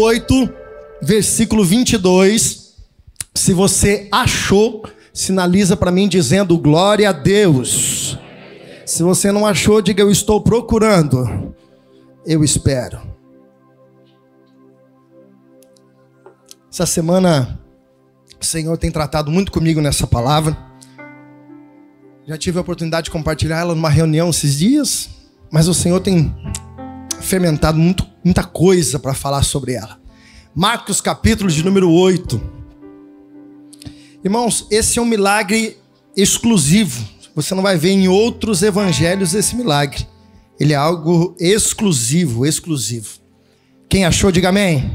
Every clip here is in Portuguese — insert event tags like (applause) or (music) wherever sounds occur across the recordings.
capítulo 8, versículo 22. Se você achou, sinaliza para mim dizendo glória a Deus. Se você não achou, diga eu estou procurando. Eu espero. Essa semana o Senhor tem tratado muito comigo nessa palavra. Já tive a oportunidade de compartilhar ela numa reunião esses dias, mas o Senhor tem fermentado muito, muita coisa para falar sobre ela. Marcos capítulo de número 8. Irmãos, esse é um milagre exclusivo. Você não vai ver em outros evangelhos esse milagre. Ele é algo exclusivo, exclusivo. Quem achou, diga amém.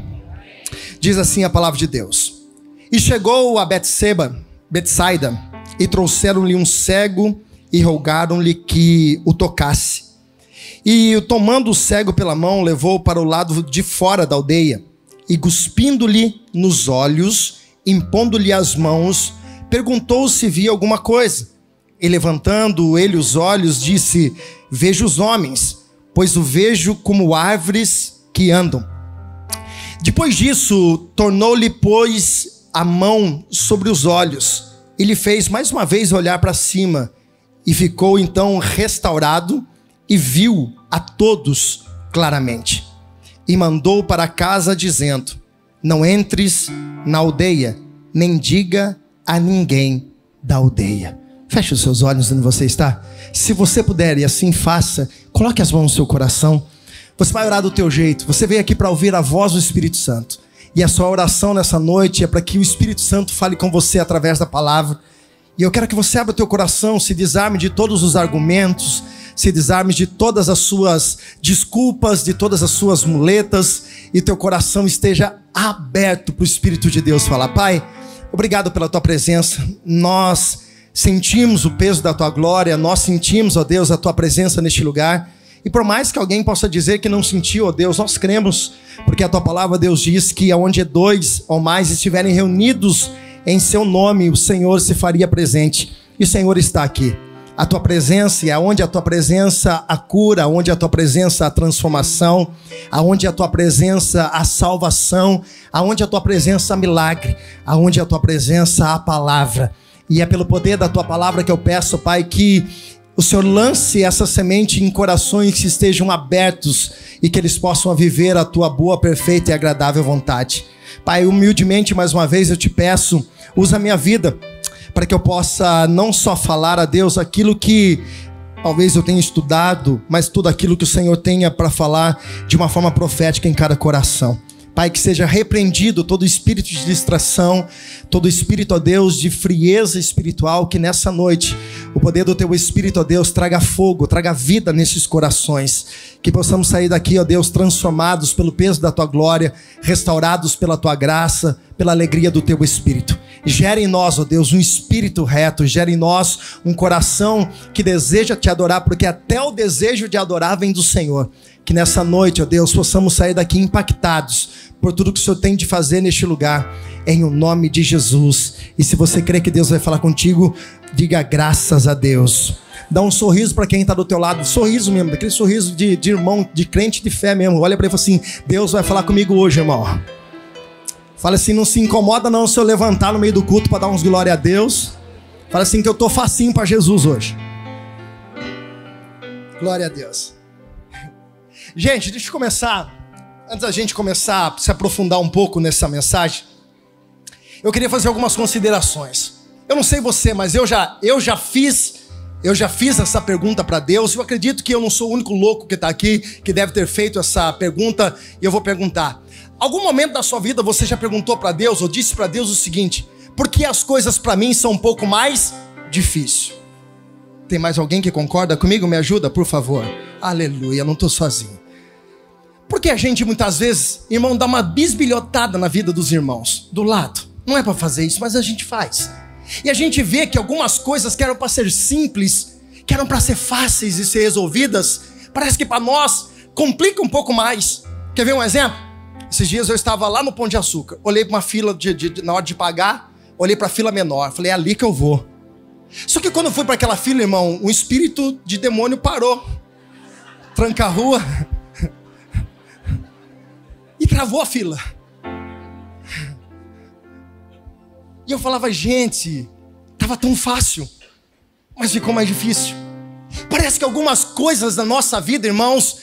Diz assim a palavra de Deus. E chegou a Betseba, Betsaida, e trouxeram-lhe um cego e rogaram-lhe que o tocasse. E tomando o cego pela mão, levou para o lado de fora da aldeia, e cuspindo-lhe nos olhos, impondo-lhe as mãos, perguntou se via alguma coisa. E levantando ele os olhos, disse: Vejo os homens, pois o vejo como árvores que andam. Depois disso, tornou-lhe, pois, a mão sobre os olhos e lhe fez mais uma vez olhar para cima e ficou então restaurado e viu a todos claramente. E mandou para casa dizendo: Não entres na aldeia, nem diga a ninguém da aldeia. Feche os seus olhos onde você está. Se você puder e assim faça, coloque as mãos no seu coração. Você vai orar do teu jeito. Você veio aqui para ouvir a voz do Espírito Santo. E a sua oração nessa noite é para que o Espírito Santo fale com você através da palavra. E eu quero que você abra o teu coração, se desarme de todos os argumentos, se desarme de todas as suas desculpas, de todas as suas muletas, e teu coração esteja aberto para o Espírito de Deus falar. Pai, obrigado pela tua presença. Nós sentimos o peso da tua glória, nós sentimos, ó Deus, a tua presença neste lugar. E por mais que alguém possa dizer que não sentiu, ó Deus, nós cremos, porque a tua palavra, Deus, diz que aonde dois ou mais estiverem reunidos em seu nome, o Senhor se faria presente. E o Senhor está aqui. A tua presença, e aonde a tua presença a cura, aonde a tua presença a transformação, aonde a tua presença a salvação, aonde a tua presença a milagre, aonde a tua presença a palavra. E é pelo poder da tua palavra que eu peço, Pai, que o Senhor lance essa semente em corações que estejam abertos e que eles possam viver a tua boa, perfeita e agradável vontade. Pai, humildemente, mais uma vez, eu te peço, usa a minha vida para que eu possa não só falar a Deus aquilo que talvez eu tenha estudado, mas tudo aquilo que o Senhor tenha para falar de uma forma profética em cada coração. Pai, que seja repreendido todo espírito de distração, todo espírito, ó Deus, de frieza espiritual, que nessa noite o poder do teu espírito, ó Deus, traga fogo, traga vida nesses corações. Que possamos sair daqui, ó Deus, transformados pelo peso da tua glória, restaurados pela tua graça, pela alegria do teu espírito. Gera em nós, ó Deus, um espírito reto, gera em nós um coração que deseja te adorar, porque até o desejo de adorar vem do Senhor. Que nessa noite, ó Deus, possamos sair daqui impactados por tudo que o Senhor tem de fazer neste lugar, em o nome de Jesus. E se você crê que Deus vai falar contigo, diga graças a Deus. Dá um sorriso para quem está do teu lado, sorriso mesmo, aquele sorriso de, de irmão, de crente de fé mesmo. Olha para ele e fala assim: Deus vai falar comigo hoje, irmão. Fala assim: não se incomoda não se eu levantar no meio do culto para dar uns glória a Deus. Fala assim que eu tô facinho para Jesus hoje. Glória a Deus. (laughs) Gente, deixa eu começar antes da gente começar a se aprofundar um pouco nessa mensagem, eu queria fazer algumas considerações. Eu não sei você, mas eu já, eu já fiz, eu já fiz essa pergunta para Deus. Eu acredito que eu não sou o único louco que está aqui que deve ter feito essa pergunta. E eu vou perguntar: algum momento da sua vida você já perguntou para Deus ou disse para Deus o seguinte: por que as coisas para mim são um pouco mais difíceis? Tem mais alguém que concorda comigo? Me ajuda, por favor. Aleluia, não estou sozinho. Porque a gente muitas vezes, irmão, dá uma bisbilhotada na vida dos irmãos, do lado. Não é para fazer isso, mas a gente faz. E a gente vê que algumas coisas que eram para ser simples, que eram para ser fáceis e ser resolvidas, parece que para nós complica um pouco mais. Quer ver um exemplo? Esses dias eu estava lá no Pão de Açúcar, olhei para uma fila de, de, na hora de pagar, olhei para a fila menor, falei, é ali que eu vou. Só que quando eu fui para aquela fila, irmão, um espírito de demônio parou. Tranca a rua, travou a fila. E eu falava, gente, tava tão fácil, mas ficou mais difícil. Parece que algumas coisas da nossa vida, irmãos,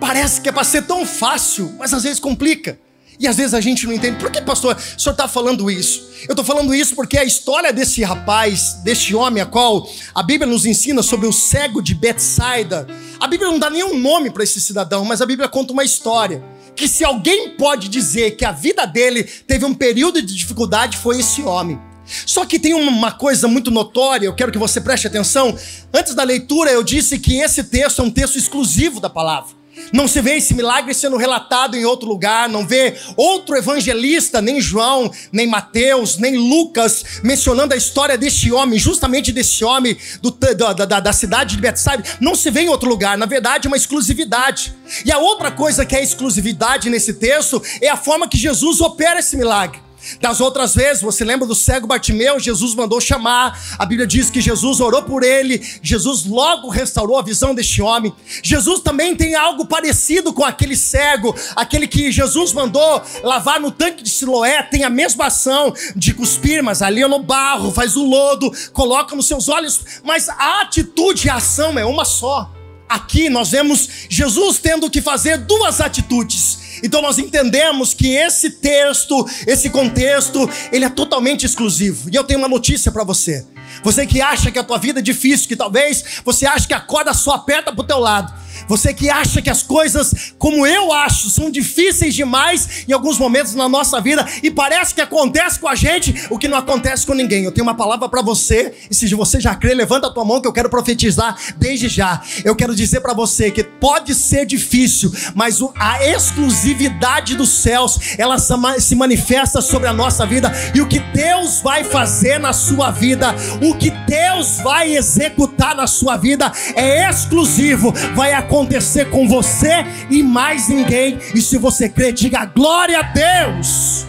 parece que é para ser tão fácil, mas às vezes complica. E às vezes a gente não entende. Por que, pastor, o senhor está falando isso? Eu estou falando isso porque a história desse rapaz, deste homem, a qual a Bíblia nos ensina sobre o cego de Betsaida. A Bíblia não dá nenhum nome para esse cidadão, mas a Bíblia conta uma história. Que se alguém pode dizer que a vida dele teve um período de dificuldade, foi esse homem. Só que tem uma coisa muito notória, eu quero que você preste atenção. Antes da leitura, eu disse que esse texto é um texto exclusivo da palavra. Não se vê esse milagre sendo relatado em outro lugar, não vê outro evangelista, nem João, nem Mateus, nem Lucas, mencionando a história deste homem, justamente desse homem do, da, da, da cidade de Betsabe. Não se vê em outro lugar, na verdade, é uma exclusividade. E a outra coisa que é exclusividade nesse texto é a forma que Jesus opera esse milagre. Das outras vezes, você lembra do cego Bartimeu? Jesus mandou chamar. A Bíblia diz que Jesus orou por ele. Jesus logo restaurou a visão deste homem. Jesus também tem algo parecido com aquele cego, aquele que Jesus mandou lavar no tanque de Siloé. Tem a mesma ação de cuspir, mas ali é no barro, faz o lodo, coloca nos seus olhos. Mas a atitude e a ação é uma só. Aqui nós vemos Jesus tendo que fazer duas atitudes então nós entendemos que esse texto, esse contexto, ele é totalmente exclusivo. E eu tenho uma notícia para você. Você que acha que a tua vida é difícil, que talvez você acha que a corda só aperta pro teu lado. Você que acha que as coisas, como eu acho, são difíceis demais em alguns momentos na nossa vida e parece que acontece com a gente o que não acontece com ninguém. Eu tenho uma palavra para você e se você já crê, levanta a tua mão que eu quero profetizar desde já. Eu quero dizer para você que pode ser difícil, mas a exclusividade dos céus, ela se manifesta sobre a nossa vida e o que Deus vai fazer na sua vida, o que Deus vai executar na sua vida é exclusivo, vai acontecer acontecer com você e mais ninguém. E se você crê, diga glória a Deus.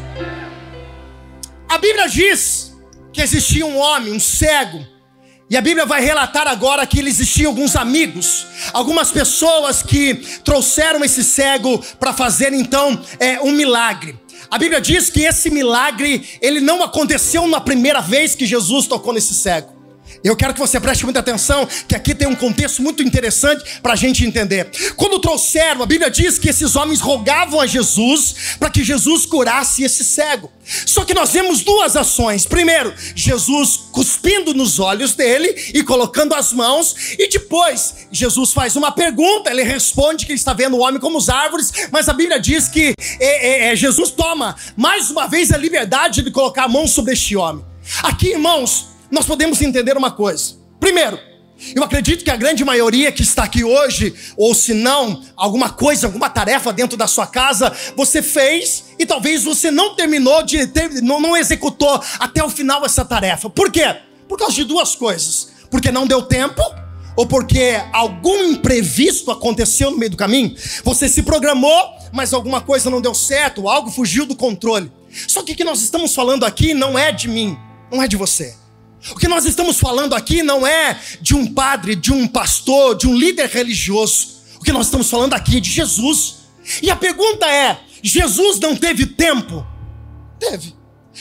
A Bíblia diz que existia um homem, um cego. E a Bíblia vai relatar agora que existiam alguns amigos, algumas pessoas que trouxeram esse cego para fazer então é, um milagre. A Bíblia diz que esse milagre ele não aconteceu na primeira vez que Jesus tocou nesse cego. Eu quero que você preste muita atenção, que aqui tem um contexto muito interessante para a gente entender. Quando trouxeram, a Bíblia diz que esses homens rogavam a Jesus para que Jesus curasse esse cego. Só que nós vemos duas ações. Primeiro, Jesus cuspindo nos olhos dele e colocando as mãos, e depois Jesus faz uma pergunta, ele responde que ele está vendo o homem como as árvores, mas a Bíblia diz que é, é, é, Jesus toma mais uma vez a liberdade de colocar a mão sobre este homem. Aqui, irmãos, nós podemos entender uma coisa. Primeiro, eu acredito que a grande maioria que está aqui hoje, ou se não, alguma coisa, alguma tarefa dentro da sua casa, você fez e talvez você não terminou de ter, não, não executou até o final essa tarefa. Por quê? Por causa de duas coisas. Porque não deu tempo ou porque algum imprevisto aconteceu no meio do caminho. Você se programou, mas alguma coisa não deu certo, algo fugiu do controle. Só que o que nós estamos falando aqui não é de mim, não é de você. O que nós estamos falando aqui não é de um padre, de um pastor, de um líder religioso. O que nós estamos falando aqui é de Jesus. E a pergunta é: Jesus não teve tempo? Teve.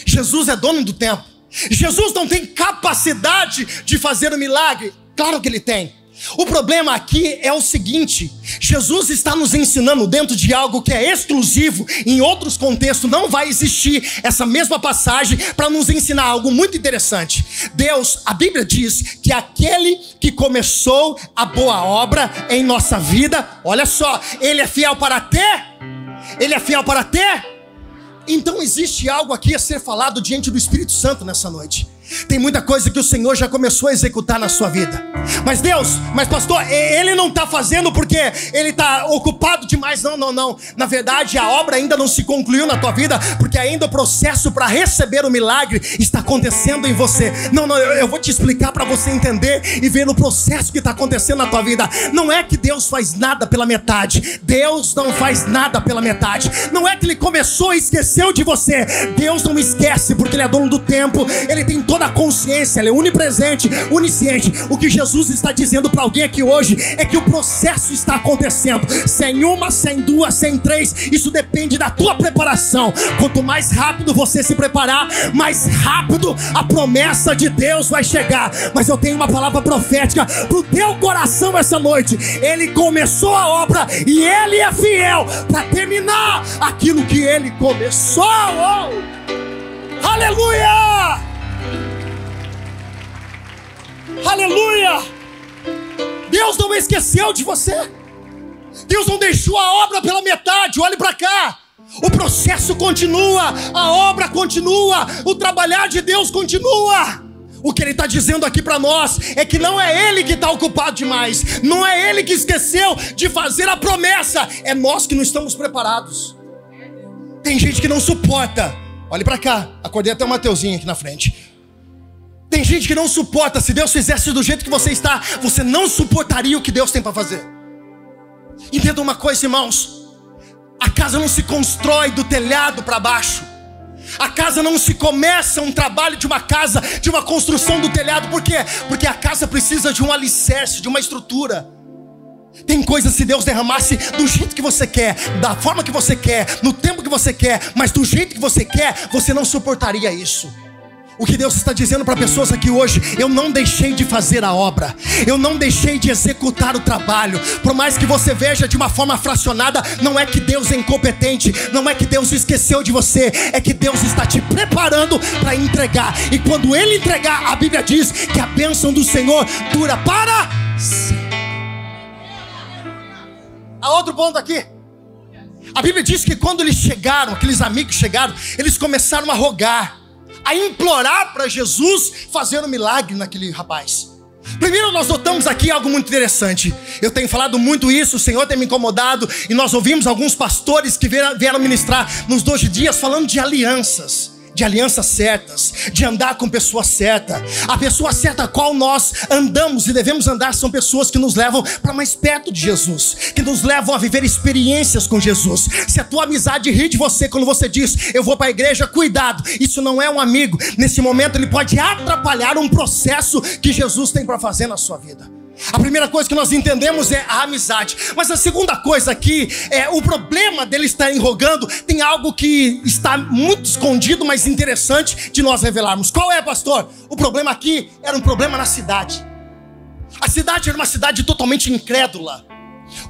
Jesus é dono do tempo. Jesus não tem capacidade de fazer o um milagre? Claro que ele tem. O problema aqui é o seguinte: Jesus está nos ensinando dentro de algo que é exclusivo, em outros contextos não vai existir essa mesma passagem para nos ensinar algo muito interessante. Deus, a Bíblia diz que aquele que começou a boa obra em nossa vida, olha só, ele é fiel para ter, ele é fiel para ter. Então existe algo aqui a ser falado diante do Espírito Santo nessa noite. Tem muita coisa que o Senhor já começou a executar na sua vida. Mas Deus, mas pastor, ele não está fazendo porque ele está ocupado demais. Não, não, não. Na verdade, a obra ainda não se concluiu na tua vida, porque ainda o processo para receber o milagre está acontecendo em você. Não, não, eu vou te explicar para você entender e ver o processo que está acontecendo na tua vida. Não é que Deus faz nada pela metade. Deus não faz nada pela metade. Não é que ele começou e esqueceu de você. Deus não esquece porque ele é dono do tempo. Ele tem todo toda a consciência, ela é onipresente, onisciente. O que Jesus está dizendo para alguém aqui hoje é que o processo está acontecendo. Sem uma, sem duas, sem três, isso depende da tua preparação. Quanto mais rápido você se preparar, mais rápido a promessa de Deus vai chegar. Mas eu tenho uma palavra profética para o teu coração essa noite. Ele começou a obra e ele é fiel para terminar aquilo que ele começou. Aleluia! Aleluia! Deus não esqueceu de você. Deus não deixou a obra pela metade. Olhe para cá. O processo continua, a obra continua, o trabalhar de Deus continua. O que ele está dizendo aqui para nós é que não é ele que está ocupado demais, não é ele que esqueceu de fazer a promessa, é nós que não estamos preparados. Tem gente que não suporta. Olhe para cá, acordei até o Mateuzinho aqui na frente. Tem gente que não suporta. Se Deus fizesse do jeito que você está, você não suportaria o que Deus tem para fazer. Entenda uma coisa, irmãos: a casa não se constrói do telhado para baixo. A casa não se começa um trabalho de uma casa, de uma construção do telhado, por quê? Porque a casa precisa de um alicerce, de uma estrutura. Tem coisas se Deus derramasse do jeito que você quer, da forma que você quer, no tempo que você quer, mas do jeito que você quer, você não suportaria isso. O que Deus está dizendo para pessoas aqui hoje, eu não deixei de fazer a obra, eu não deixei de executar o trabalho. Por mais que você veja de uma forma fracionada, não é que Deus é incompetente, não é que Deus esqueceu de você, é que Deus está te preparando para entregar. E quando Ele entregar, a Bíblia diz que a bênção do Senhor dura para sempre. Há outro ponto aqui. A Bíblia diz que quando eles chegaram, aqueles amigos chegaram, eles começaram a rogar a implorar para Jesus fazer um milagre naquele rapaz. Primeiro, nós notamos aqui algo muito interessante. Eu tenho falado muito isso, o Senhor tem me incomodado, e nós ouvimos alguns pastores que vieram ministrar nos 12 dias falando de alianças de alianças certas, de andar com pessoa certa. A pessoa certa a qual nós andamos e devemos andar são pessoas que nos levam para mais perto de Jesus, que nos levam a viver experiências com Jesus. Se a tua amizade ri de você quando você diz, eu vou para a igreja, cuidado, isso não é um amigo. Nesse momento ele pode atrapalhar um processo que Jesus tem para fazer na sua vida. A primeira coisa que nós entendemos é a amizade. Mas a segunda coisa aqui é o problema dele estar rogando tem algo que está muito escondido, mas interessante de nós revelarmos. Qual é, pastor? O problema aqui era um problema na cidade. A cidade era uma cidade totalmente incrédula.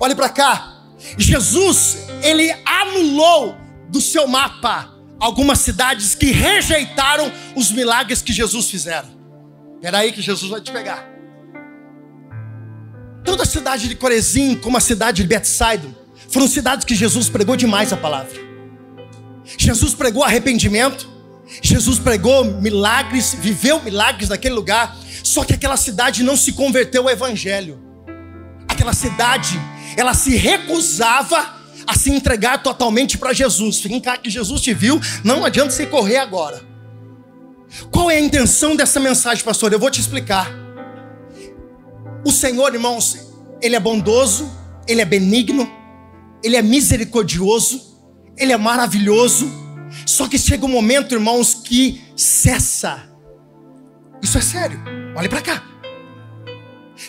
Olhe para cá. Jesus, ele anulou do seu mapa algumas cidades que rejeitaram os milagres que Jesus fizeram. Espera aí que Jesus vai te pegar. Tanto a cidade de Corezim como a cidade de Betsaida foram cidades que Jesus pregou demais a palavra. Jesus pregou arrependimento, Jesus pregou milagres, viveu milagres naquele lugar, só que aquela cidade não se converteu ao evangelho. Aquela cidade, ela se recusava a se entregar totalmente para Jesus. Fica em casa que Jesus te viu, não adianta você correr agora. Qual é a intenção dessa mensagem, pastor? Eu vou te explicar. O Senhor, irmãos, Ele é bondoso, Ele é benigno, Ele é misericordioso, Ele é maravilhoso. Só que chega um momento, irmãos, que cessa. Isso é sério. Olhe para cá.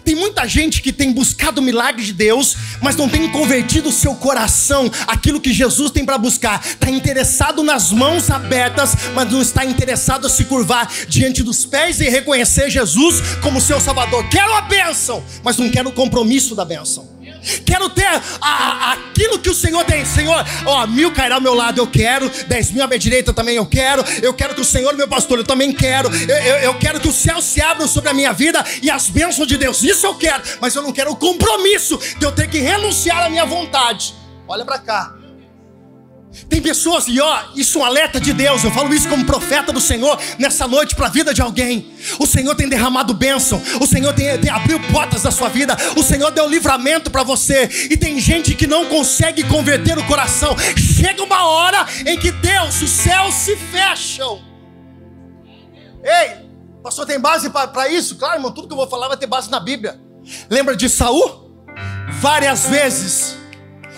Tem muita gente que tem buscado o milagre de Deus, mas não tem convertido o seu coração aquilo que Jesus tem para buscar. Está interessado nas mãos abertas, mas não está interessado a se curvar diante dos pés e reconhecer Jesus como seu Salvador. Quero a bênção, mas não quero o compromisso da bênção. Quero ter a, a, aquilo que o Senhor tem. Senhor, ó, mil cairá ao meu lado, eu quero. Dez mil à minha direita também eu quero. Eu quero que o Senhor, meu pastor, eu também quero. Eu, eu, eu quero que o céu se abra sobre a minha vida e as bênçãos de Deus. Isso eu quero. Mas eu não quero o compromisso de eu ter que renunciar à minha vontade. Olha para cá. Tem pessoas, e ó, isso é um alerta de Deus. Eu falo isso como profeta do Senhor nessa noite para a vida de alguém. O Senhor tem derramado bênção, o Senhor tem, tem abriu portas da sua vida, o Senhor deu livramento para você. E tem gente que não consegue converter o coração. Chega uma hora em que Deus, os céus se fecham. Ei, pastor, tem base para isso? Claro, irmão, tudo que eu vou falar vai ter base na Bíblia. Lembra de Saul? Várias vezes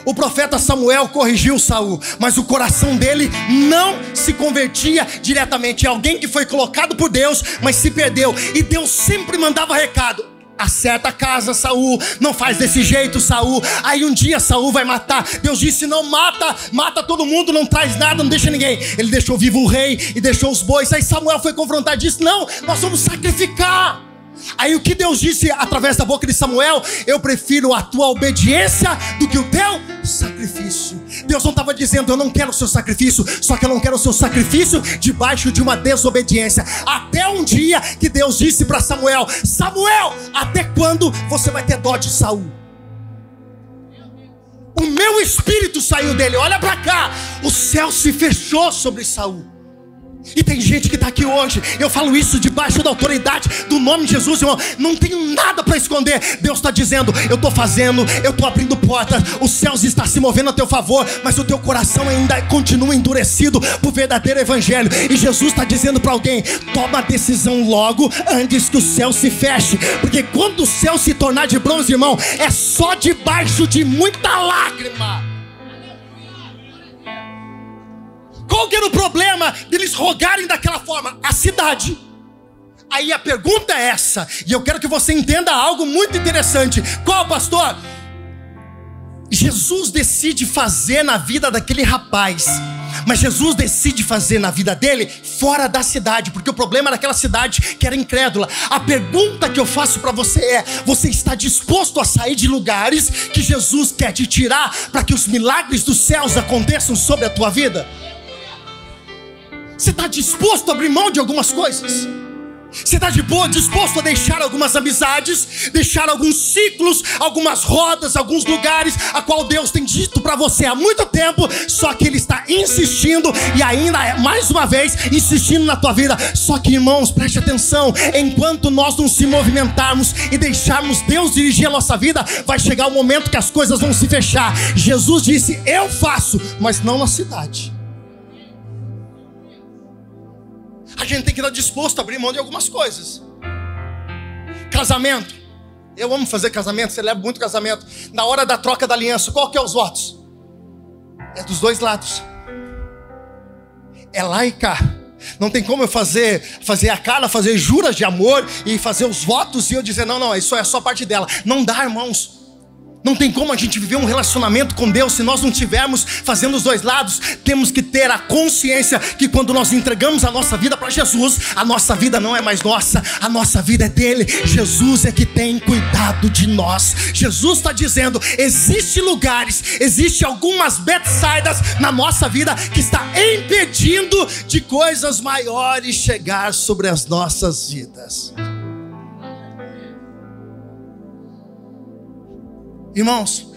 o profeta Samuel corrigiu Saul, mas o coração dele não se convertia diretamente. É alguém que foi colocado por Deus, mas se perdeu. E Deus sempre mandava recado: acerta a casa, Saul, não faz desse jeito, Saul. Aí um dia Saul vai matar. Deus disse: não mata, mata todo mundo, não traz nada, não deixa ninguém. Ele deixou vivo o rei e deixou os bois. Aí Samuel foi confrontar e disse: não, nós vamos sacrificar. Aí o que Deus disse através da boca de Samuel? Eu prefiro a tua obediência do que o teu sacrifício. Deus não estava dizendo, eu não quero o seu sacrifício, só que eu não quero o seu sacrifício debaixo de uma desobediência. Até um dia que Deus disse para Samuel: Samuel, até quando você vai ter dó de Saul? O meu espírito saiu dele, olha para cá, o céu se fechou sobre Saul. E tem gente que está aqui hoje, eu falo isso debaixo da autoridade do nome de Jesus, irmão. Não tenho nada para esconder. Deus está dizendo: Eu estou fazendo, eu estou abrindo portas, os céus estão se movendo a teu favor, mas o teu coração ainda continua endurecido para o verdadeiro evangelho. E Jesus está dizendo para alguém: Toma a decisão logo antes que o céu se feche, porque quando o céu se tornar de bronze, irmão, é só debaixo de muita lágrima. Qual que era o problema deles rogarem daquela forma? A cidade. Aí a pergunta é essa, e eu quero que você entenda algo muito interessante. Qual, pastor? Jesus decide fazer na vida daquele rapaz, mas Jesus decide fazer na vida dele fora da cidade, porque o problema daquela cidade que era incrédula. A pergunta que eu faço para você é: você está disposto a sair de lugares que Jesus quer te tirar para que os milagres dos céus aconteçam sobre a tua vida? Você está disposto a abrir mão de algumas coisas? Você está de boa, disposto a deixar algumas amizades, deixar alguns ciclos, algumas rodas, alguns lugares, a qual Deus tem dito para você há muito tempo, só que Ele está insistindo e ainda mais uma vez insistindo na tua vida. Só que, irmãos, preste atenção: enquanto nós não se movimentarmos e deixarmos Deus dirigir a nossa vida, vai chegar o momento que as coisas vão se fechar. Jesus disse: Eu faço, mas não na cidade. A gente tem que estar disposto a abrir mão de algumas coisas. Casamento. Eu amo fazer casamento, celebro muito casamento. Na hora da troca da aliança, qual que é os votos? É dos dois lados. É lá e cá. Não tem como eu fazer, fazer a cara, fazer juras de amor e fazer os votos e eu dizer, não, não, isso é só parte dela. Não dá, irmãos. Não tem como a gente viver um relacionamento com Deus se nós não tivermos fazendo os dois lados. Temos que ter a consciência que quando nós entregamos a nossa vida para Jesus, a nossa vida não é mais nossa, a nossa vida é dele. Jesus é que tem cuidado de nós. Jesus está dizendo: existe lugares, existe algumas Bethsaidas na nossa vida que está impedindo de coisas maiores chegar sobre as nossas vidas. Irmãos,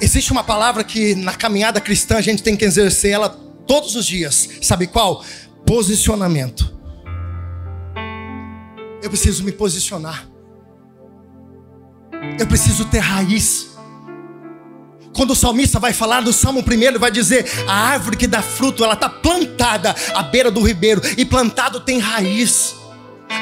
existe uma palavra que na caminhada cristã a gente tem que exercer ela todos os dias. Sabe qual? Posicionamento. Eu preciso me posicionar. Eu preciso ter raiz. Quando o salmista vai falar do Salmo primeiro, vai dizer: a árvore que dá fruto, ela está plantada à beira do ribeiro, e plantado tem raiz.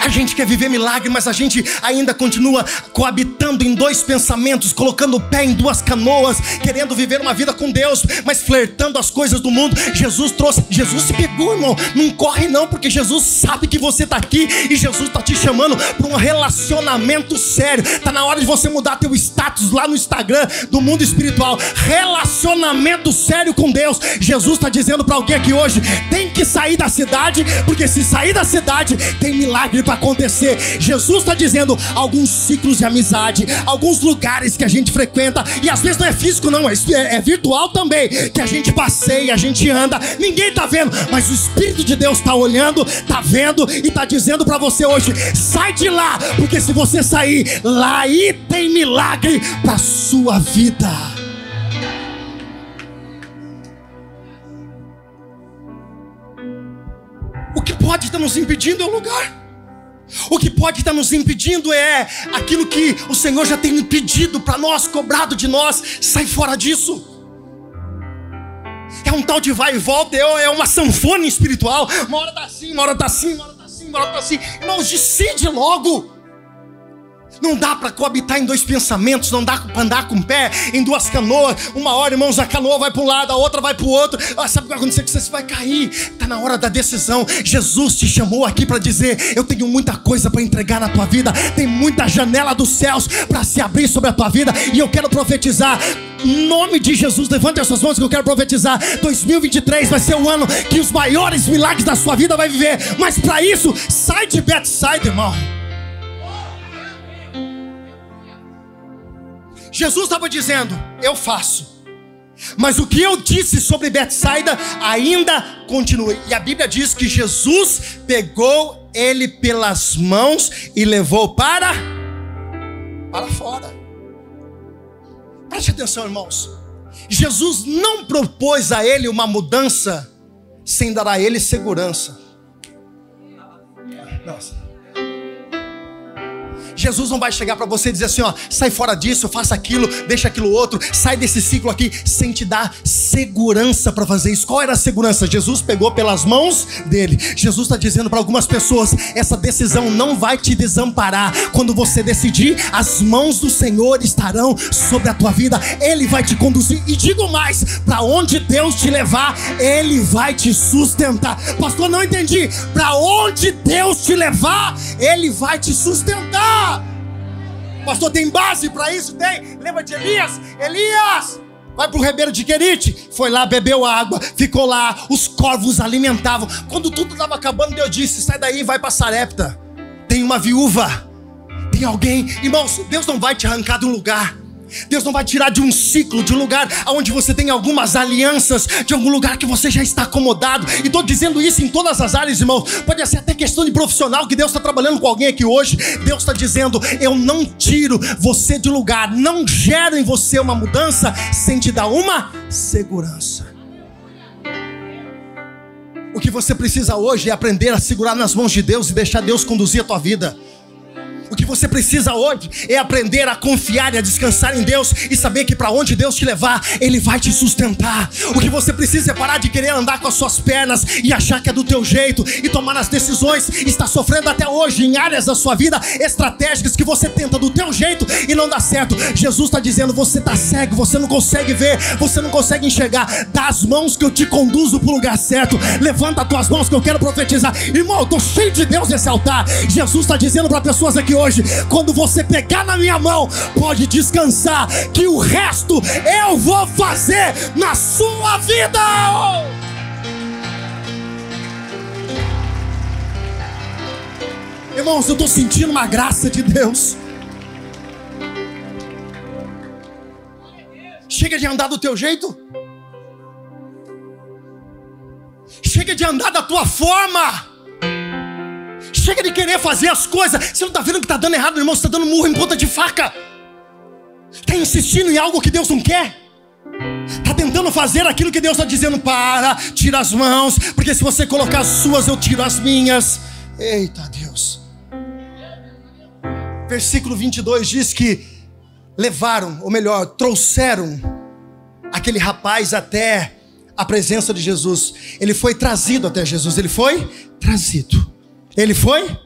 A gente quer viver milagre, mas a gente ainda continua coabitando em dois pensamentos, colocando o pé em duas canoas, querendo viver uma vida com Deus, mas flertando as coisas do mundo. Jesus trouxe, Jesus se pegou, irmão. Não corre não, porque Jesus sabe que você está aqui e Jesus está te chamando para um relacionamento sério. Tá na hora de você mudar teu status lá no Instagram do mundo espiritual. Relacionamento sério com Deus. Jesus está dizendo para alguém aqui hoje: tem que sair da cidade, porque se sair da cidade tem milagre para acontecer. Jesus está dizendo alguns ciclos de amizade, alguns lugares que a gente frequenta, e às vezes não é físico, não, é, é, é virtual também, que a gente passeia, a gente anda, ninguém está vendo, mas o Espírito de Deus está olhando, está vendo e está dizendo para você hoje: sai de lá, porque se você sair, lá aí tem milagre para sua vida. O que pode estar nos impedindo é o lugar. O que pode estar nos impedindo é aquilo que o Senhor já tem impedido para nós, cobrado de nós. Sai fora disso. É um tal de vai e volta, é, é uma sanfona espiritual. Uma hora está assim, uma hora está assim, uma hora está assim, uma hora está assim. Irmãos, decide logo. Não dá para coabitar em dois pensamentos, não dá para andar com o pé em duas canoas. Uma hora, irmãos, a canoa vai para um lado, a outra vai para o outro. Ah, sabe o que vai acontecer? Que você vai cair. Está na hora da decisão. Jesus te chamou aqui para dizer: Eu tenho muita coisa para entregar na tua vida. Tem muita janela dos céus para se abrir sobre a tua vida. E eu quero profetizar. Em nome de Jesus, levante as suas mãos que eu quero profetizar. 2023 vai ser o ano que os maiores milagres da sua vida vai viver. Mas para isso, sai de Bethsaida, irmão. Jesus estava dizendo: Eu faço. Mas o que eu disse sobre Betsaida ainda continua. E a Bíblia diz que Jesus pegou ele pelas mãos e levou para para fora. Preste atenção, irmãos. Jesus não propôs a ele uma mudança sem dar a ele segurança. Nossa. Jesus não vai chegar para você e dizer assim, ó, sai fora disso, faça aquilo, deixa aquilo outro, sai desse ciclo aqui, sem te dar segurança para fazer isso. Qual era a segurança? Jesus pegou pelas mãos dele. Jesus está dizendo para algumas pessoas: essa decisão não vai te desamparar. Quando você decidir, as mãos do Senhor estarão sobre a tua vida. Ele vai te conduzir. E digo mais: para onde Deus te levar, Ele vai te sustentar. Pastor, não entendi. Para onde Deus te levar, Ele vai te sustentar. Pastor, tem base para isso? Tem. Lembra de Elias? Elias! Vai para o ribeiro de Querite. Foi lá, bebeu água, ficou lá, os corvos alimentavam. Quando tudo estava acabando, Deus disse: sai daí, vai para Sarepta. Tem uma viúva, tem alguém. Irmãos, Deus não vai te arrancar de um lugar. Deus não vai tirar de um ciclo, de um lugar onde você tem algumas alianças, de algum lugar que você já está acomodado. E estou dizendo isso em todas as áreas, irmão. Pode ser até questão de profissional que Deus está trabalhando com alguém aqui hoje. Deus está dizendo: eu não tiro você de lugar, não gero em você uma mudança sem te dar uma segurança. O que você precisa hoje é aprender a segurar nas mãos de Deus e deixar Deus conduzir a tua vida. O que você precisa hoje é aprender a confiar e a descansar em Deus e saber que para onde Deus te levar, Ele vai te sustentar. O que você precisa é parar de querer andar com as suas pernas e achar que é do teu jeito e tomar as decisões. Está sofrendo até hoje em áreas da sua vida estratégicas que você tenta do teu jeito e não dá certo. Jesus está dizendo: você está cego, você não consegue ver, você não consegue enxergar. Dá as mãos que eu te conduzo para o lugar certo. Levanta as tuas mãos que eu quero profetizar. Irmão, eu estou cheio de Deus nesse altar. Jesus está dizendo para pessoas aqui hoje: quando você pegar na minha mão, pode descansar, que o resto eu vou fazer na sua vida. Irmãos, eu estou sentindo uma graça de Deus. Chega de andar do teu jeito. Chega de andar da tua forma. Chega de querer fazer as coisas. Você não está vendo que está dando errado, irmão? Você está dando murro em ponta de faca. Está insistindo em algo que Deus não quer. Está tentando fazer aquilo que Deus está dizendo. Para, tira as mãos. Porque se você colocar as suas, eu tiro as minhas. Eita Deus. Versículo 22 diz que levaram, ou melhor, trouxeram aquele rapaz até a presença de Jesus. Ele foi trazido até Jesus. Ele foi trazido. Ele foi?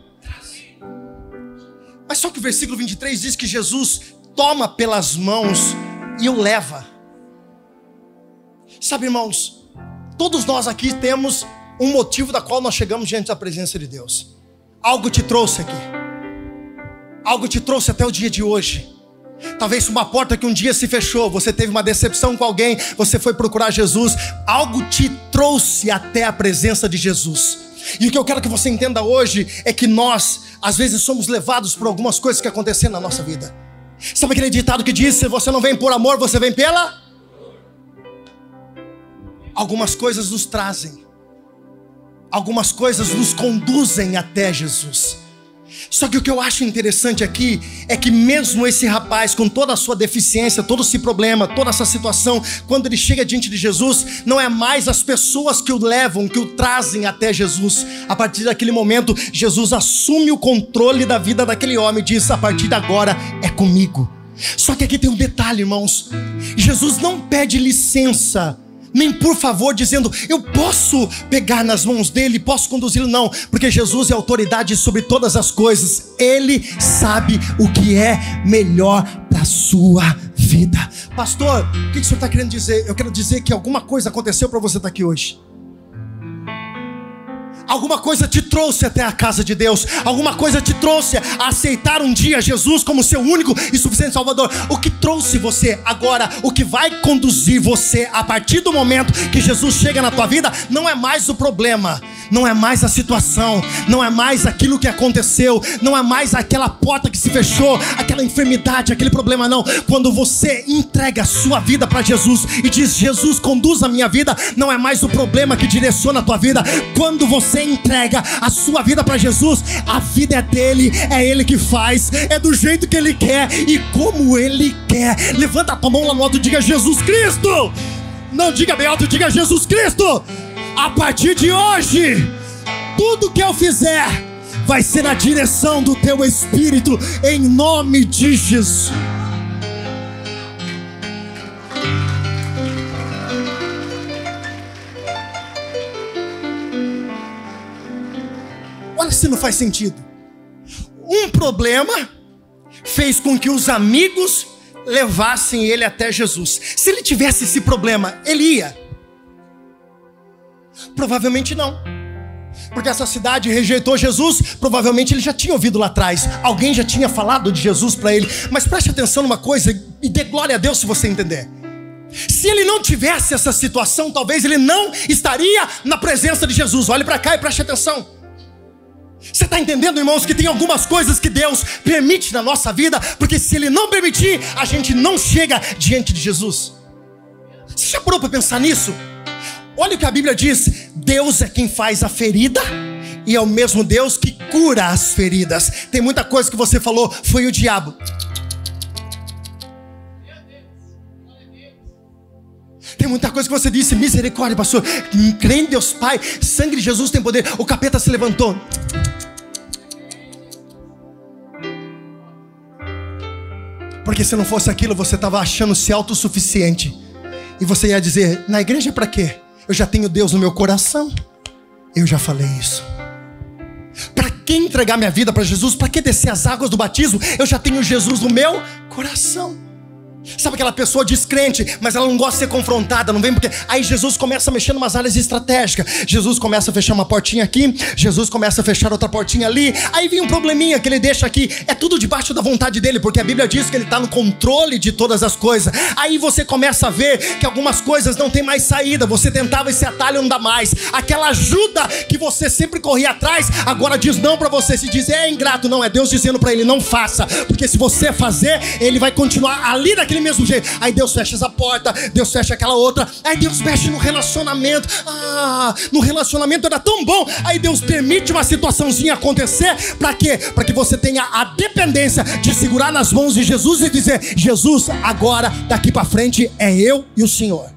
Mas só que o versículo 23 diz que Jesus toma pelas mãos e o leva. Sabe, irmãos, todos nós aqui temos um motivo da qual nós chegamos diante da presença de Deus. Algo te trouxe aqui. Algo te trouxe até o dia de hoje. Talvez uma porta que um dia se fechou, você teve uma decepção com alguém, você foi procurar Jesus, algo te trouxe até a presença de Jesus. E o que eu quero que você entenda hoje é que nós, às vezes, somos levados por algumas coisas que aconteceram na nossa vida. Sabe aquele ditado que diz: se você não vem por amor, você vem pela? Algumas coisas nos trazem, algumas coisas nos conduzem até Jesus. Só que o que eu acho interessante aqui é que, mesmo esse rapaz, com toda a sua deficiência, todo esse problema, toda essa situação, quando ele chega diante de Jesus, não é mais as pessoas que o levam, que o trazem até Jesus. A partir daquele momento, Jesus assume o controle da vida daquele homem e diz: a partir de agora é comigo. Só que aqui tem um detalhe, irmãos: Jesus não pede licença nem por favor, dizendo eu posso pegar nas mãos dele, posso conduzi-lo, não, porque Jesus é autoridade sobre todas as coisas, ele sabe o que é melhor para a sua vida. Pastor, o que o senhor está querendo dizer? Eu quero dizer que alguma coisa aconteceu para você estar tá aqui hoje. Alguma coisa te trouxe até a casa de Deus. Alguma coisa te trouxe a aceitar um dia Jesus como seu único e suficiente Salvador. O que trouxe você agora, o que vai conduzir você a partir do momento que Jesus chega na tua vida, não é mais o problema, não é mais a situação, não é mais aquilo que aconteceu, não é mais aquela porta que se fechou, aquela enfermidade, aquele problema, não. Quando você entrega a sua vida para Jesus e diz: Jesus, conduz a minha vida, não é mais o problema que direciona a tua vida. Quando você você entrega a sua vida para Jesus, a vida é dele, é ele que faz, é do jeito que ele quer e como ele quer. Levanta a tua mão lá no alto e diga Jesus Cristo. Não diga bem alto, diga Jesus Cristo. A partir de hoje, tudo que eu fizer vai ser na direção do teu espírito, em nome de Jesus. Se não faz sentido. Um problema fez com que os amigos levassem ele até Jesus. Se ele tivesse esse problema, ele ia? Provavelmente não. Porque essa cidade rejeitou Jesus, provavelmente ele já tinha ouvido lá atrás. Alguém já tinha falado de Jesus para ele. Mas preste atenção numa coisa e dê glória a Deus se você entender. Se ele não tivesse essa situação, talvez ele não estaria na presença de Jesus. Olhe para cá e preste atenção. Você está entendendo, irmãos, que tem algumas coisas que Deus permite na nossa vida, porque se Ele não permitir, a gente não chega diante de Jesus. Você já parou para pensar nisso? Olha o que a Bíblia diz: Deus é quem faz a ferida e é o mesmo Deus que cura as feridas. Tem muita coisa que você falou, foi o diabo. Tem muita coisa que você disse, misericórdia, pastor. Crê em Deus Pai, sangue de Jesus tem poder. O capeta se levantou. Porque se não fosse aquilo, você estava achando se autossuficiente. E você ia dizer: na igreja para quê? Eu já tenho Deus no meu coração. Eu já falei isso. Para que entregar minha vida para Jesus? Para que descer as águas do batismo? Eu já tenho Jesus no meu coração. Sabe aquela pessoa descrente, mas ela não gosta de ser confrontada, não vem porque. Aí Jesus começa a mexer em umas áreas estratégicas. Jesus começa a fechar uma portinha aqui, Jesus começa a fechar outra portinha ali. Aí vem um probleminha que ele deixa aqui. É tudo debaixo da vontade dele, porque a Bíblia diz que ele está no controle de todas as coisas. Aí você começa a ver que algumas coisas não tem mais saída. Você tentava esse atalho, não dá mais. Aquela ajuda que você sempre corria atrás, agora diz não para você. Se diz é ingrato, não, é Deus dizendo para ele: não faça. Porque se você fazer, ele vai continuar ali naquele daquele mesmo jeito. Aí Deus fecha essa porta, Deus fecha aquela outra. Aí Deus mexe no relacionamento. Ah, no relacionamento era tão bom. Aí Deus permite uma situaçãozinha acontecer. Para quê? Para que você tenha a dependência de segurar nas mãos de Jesus e dizer: Jesus, agora, daqui para frente, é eu e o Senhor.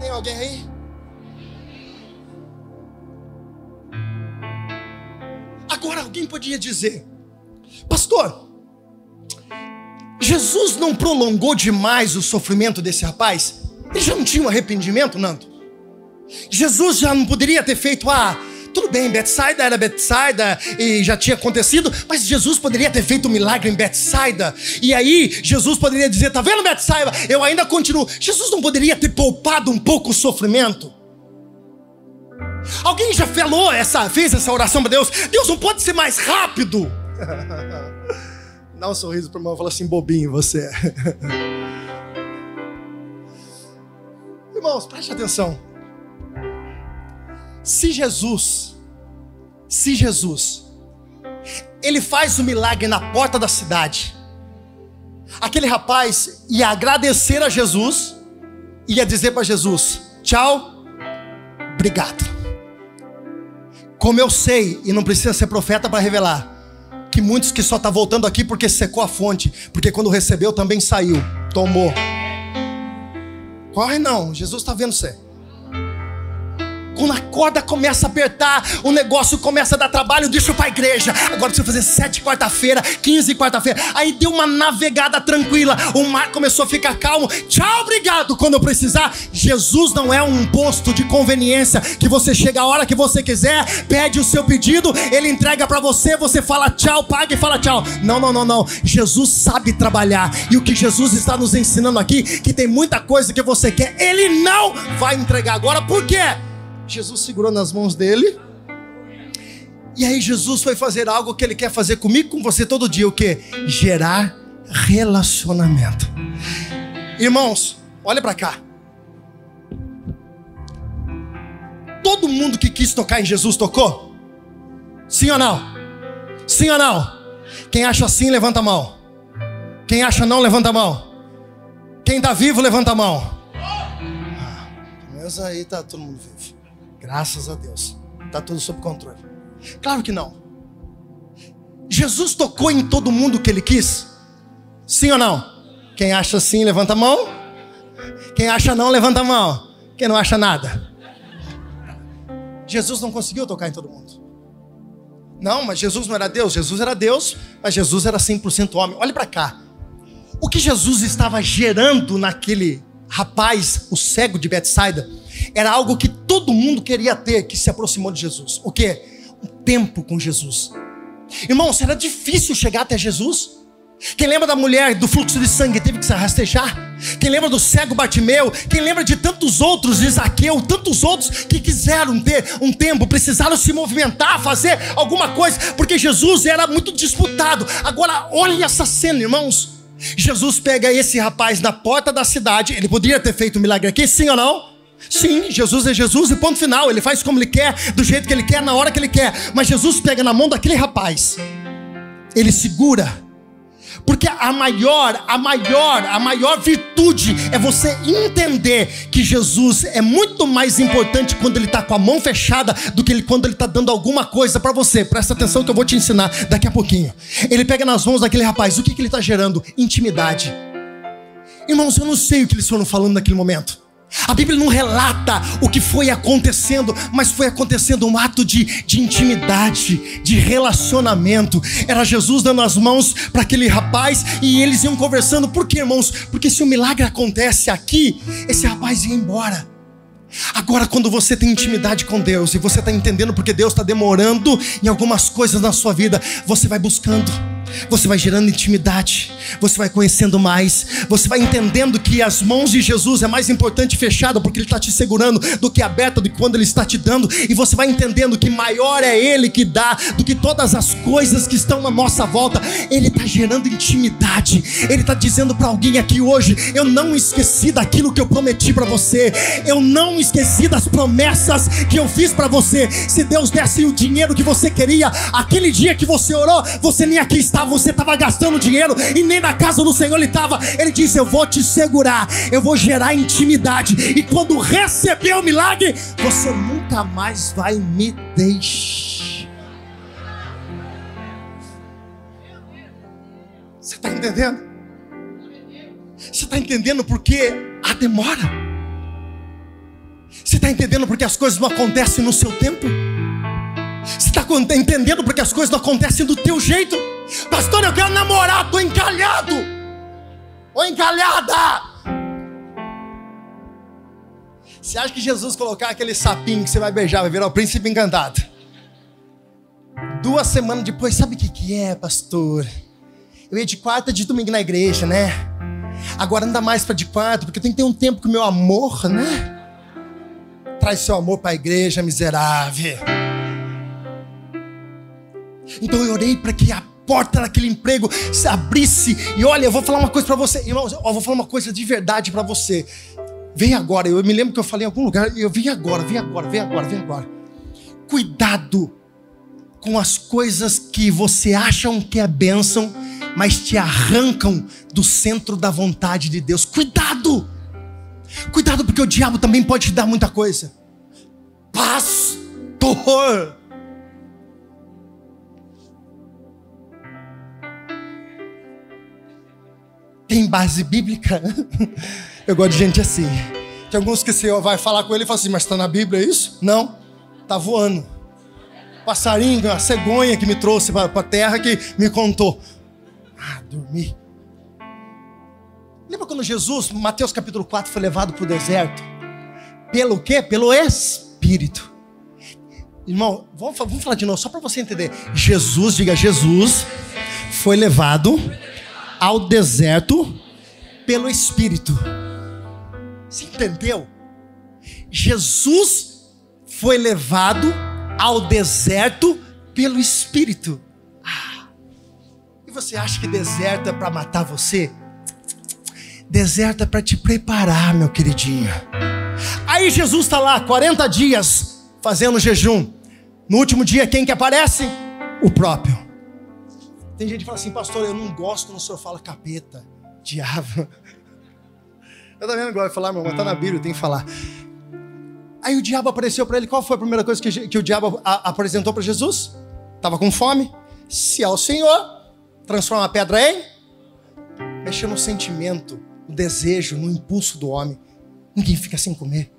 Tem alguém aí? Agora alguém podia dizer, pastor, Jesus não prolongou demais o sofrimento desse rapaz? Ele já não tinha um arrependimento, Nando? Jesus já não poderia ter feito, ah, tudo bem, Betsaida era Betsaida e já tinha acontecido, mas Jesus poderia ter feito um milagre em Betsaida. E aí Jesus poderia dizer, tá vendo Betsaida? Eu ainda continuo. Jesus não poderia ter poupado um pouco o sofrimento? Alguém já falou essa, fez essa oração para Deus? Deus não pode ser mais rápido. (laughs) Dá um sorriso para o irmão e fala assim: bobinho você. (laughs) Irmãos, preste atenção. Se Jesus, se Jesus, ele faz o milagre na porta da cidade, aquele rapaz ia agradecer a Jesus, ia dizer para Jesus: tchau, obrigado. Como eu sei, e não precisa ser profeta para revelar, que muitos que só está voltando aqui porque secou a fonte, porque quando recebeu também saiu, tomou. Corre não, Jesus está vendo você. Quando a corda começa a apertar, o negócio começa a dar trabalho, deixa eu a igreja. Agora precisa fazer sete quarta-feira, quinze quarta-feira. Aí deu uma navegada tranquila, o mar começou a ficar calmo. Tchau, obrigado. Quando eu precisar, Jesus não é um posto de conveniência que você chega a hora que você quiser, pede o seu pedido, ele entrega para você, você fala tchau, paga e fala tchau. Não, não, não, não. Jesus sabe trabalhar. E o que Jesus está nos ensinando aqui, que tem muita coisa que você quer, ele não vai entregar agora. Por quê? Jesus segurou nas mãos dele. E aí Jesus foi fazer algo que ele quer fazer comigo, com você todo dia, o que? Gerar relacionamento. Irmãos, olha para cá. Todo mundo que quis tocar em Jesus tocou? Sim ou não? Sim ou não? Quem acha sim, levanta a mão. Quem acha não, levanta a mão. Quem está vivo, levanta a mão. Ah, mas aí está todo mundo vivo. Graças a Deus. Está tudo sob controle. Claro que não. Jesus tocou em todo mundo que ele quis? Sim ou não? Quem acha sim, levanta a mão. Quem acha não, levanta a mão. Quem não acha nada. Jesus não conseguiu tocar em todo mundo. Não, mas Jesus não era Deus. Jesus era Deus, mas Jesus era 100% homem. Olhe para cá. O que Jesus estava gerando naquele rapaz, o cego de Betsaida, era algo que todo mundo queria ter que se aproximou de Jesus. O que? Um tempo com Jesus. Irmão, será difícil chegar até Jesus? Quem lembra da mulher do fluxo de sangue teve que se rastejar? Quem lembra do cego Bartimeu? Quem lembra de tantos outros, de Zaqueu, tantos outros que quiseram ter um tempo, precisaram se movimentar, fazer alguma coisa, porque Jesus era muito disputado. Agora, olha essa cena, irmãos. Jesus pega esse rapaz na porta da cidade, ele poderia ter feito um milagre aqui, sim ou não? Sim, Jesus é Jesus e ponto final. Ele faz como ele quer, do jeito que ele quer, na hora que ele quer. Mas Jesus pega na mão daquele rapaz, ele segura porque a maior, a maior, a maior virtude é você entender que Jesus é muito mais importante quando ele está com a mão fechada do que ele, quando ele está dando alguma coisa para você. Presta atenção que eu vou te ensinar daqui a pouquinho. Ele pega nas mãos daquele rapaz, o que, que ele está gerando? Intimidade. Irmãos, eu não sei o que eles foram falando naquele momento. A Bíblia não relata o que foi acontecendo, mas foi acontecendo um ato de, de intimidade, de relacionamento. Era Jesus dando as mãos para aquele rapaz e eles iam conversando. Por quê, irmãos? Porque se o milagre acontece aqui, esse rapaz ia embora. Agora, quando você tem intimidade com Deus e você está entendendo porque Deus está demorando em algumas coisas na sua vida, você vai buscando você vai gerando intimidade, você vai conhecendo mais, você vai entendendo que as mãos de Jesus é mais importante fechada porque Ele está te segurando do que aberta do que quando Ele está te dando, e você vai entendendo que maior é Ele que dá do que todas as coisas que estão na nossa volta. Ele está gerando intimidade, Ele está dizendo para alguém aqui hoje: Eu não esqueci daquilo que eu prometi para você, eu não esqueci das promessas que eu fiz para você. Se Deus desse o dinheiro que você queria, aquele dia que você orou, você nem aqui está estava, você estava gastando dinheiro e nem na casa do Senhor ele estava. Ele disse: Eu vou te segurar, eu vou gerar intimidade. E quando receber o milagre, você nunca mais vai me deixar. Você está entendendo? Você está entendendo por que a demora? Você está entendendo porque as coisas não acontecem no seu tempo? Você está entendendo porque as coisas não acontecem do teu jeito? Pastor, eu quero namorar, estou encalhado. Ou encalhada. Você acha que Jesus colocar aquele sapinho que você vai beijar vai virar o príncipe encantado? Duas semanas depois, sabe o que, que é, pastor? Eu ia de quarta de domingo na igreja, né? Agora anda mais para de quarta, porque tem que ter um tempo com o meu amor, né? Traz seu amor para a igreja, miserável. Então eu orei para que a porta daquele emprego se abrisse. E olha, eu vou falar uma coisa para você, irmãos, eu vou falar uma coisa de verdade para você. Vem agora, eu me lembro que eu falei em algum lugar, eu vim agora, vem agora, vem agora, vem agora. Cuidado com as coisas que você acham que é bênção, mas te arrancam do centro da vontade de Deus. Cuidado! Cuidado, porque o diabo também pode te dar muita coisa. Pastor! Tem base bíblica? (laughs) Eu gosto de gente assim. Tem alguns que você vai falar com ele e fala assim, mas está na Bíblia isso? Não, tá voando. Passarinho, a cegonha que me trouxe para a terra que me contou. Ah, dormi. Lembra quando Jesus, Mateus capítulo 4, foi levado para o deserto? Pelo quê? Pelo Espírito. Irmão, vamos, vamos falar de novo, só para você entender. Jesus, diga Jesus, foi levado ao deserto pelo Espírito. Você entendeu? Jesus foi levado ao deserto pelo Espírito. Ah, e você acha que deserto é para matar você? Deserto é para te preparar, meu queridinho. Aí Jesus está lá, 40 dias, fazendo jejum. No último dia, quem que aparece? O próprio. Tem gente que fala assim, pastor, eu não gosto quando o senhor fala capeta, diabo. (laughs) Eu também não gosto de falar, meu, mas tá na Bíblia, tem que falar. Aí o diabo apareceu para ele. Qual foi a primeira coisa que, que o diabo a, apresentou para Jesus? Tava com fome. Se é o Senhor, transforma a pedra em. Mexeu no sentimento, no desejo, no impulso do homem. Ninguém fica sem comer.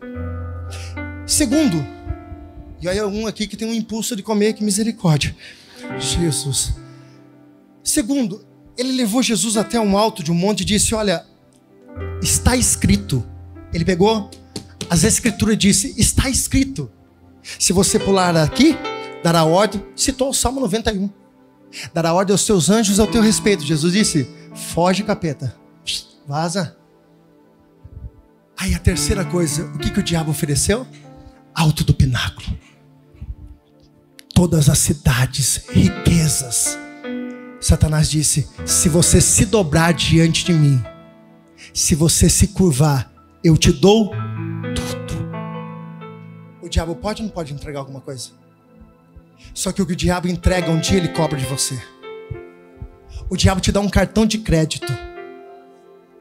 Segundo, e aí um aqui que tem um impulso de comer, que misericórdia. Jesus. Segundo, ele levou Jesus até um alto de um monte e disse: Olha, está escrito. Ele pegou as escrituras e disse: Está escrito. Se você pular aqui, dará ordem. Citou o Salmo 91. Dará ordem aos seus anjos ao teu respeito. Jesus disse: Foge, capeta. Vaza. Aí a terceira coisa, o que, que o diabo ofereceu? Alto do pináculo. Todas as cidades, riquezas. Satanás disse: Se você se dobrar diante de mim, se você se curvar, eu te dou tudo. O diabo pode ou não pode entregar alguma coisa? Só que o que o diabo entrega, um dia ele cobra de você. O diabo te dá um cartão de crédito.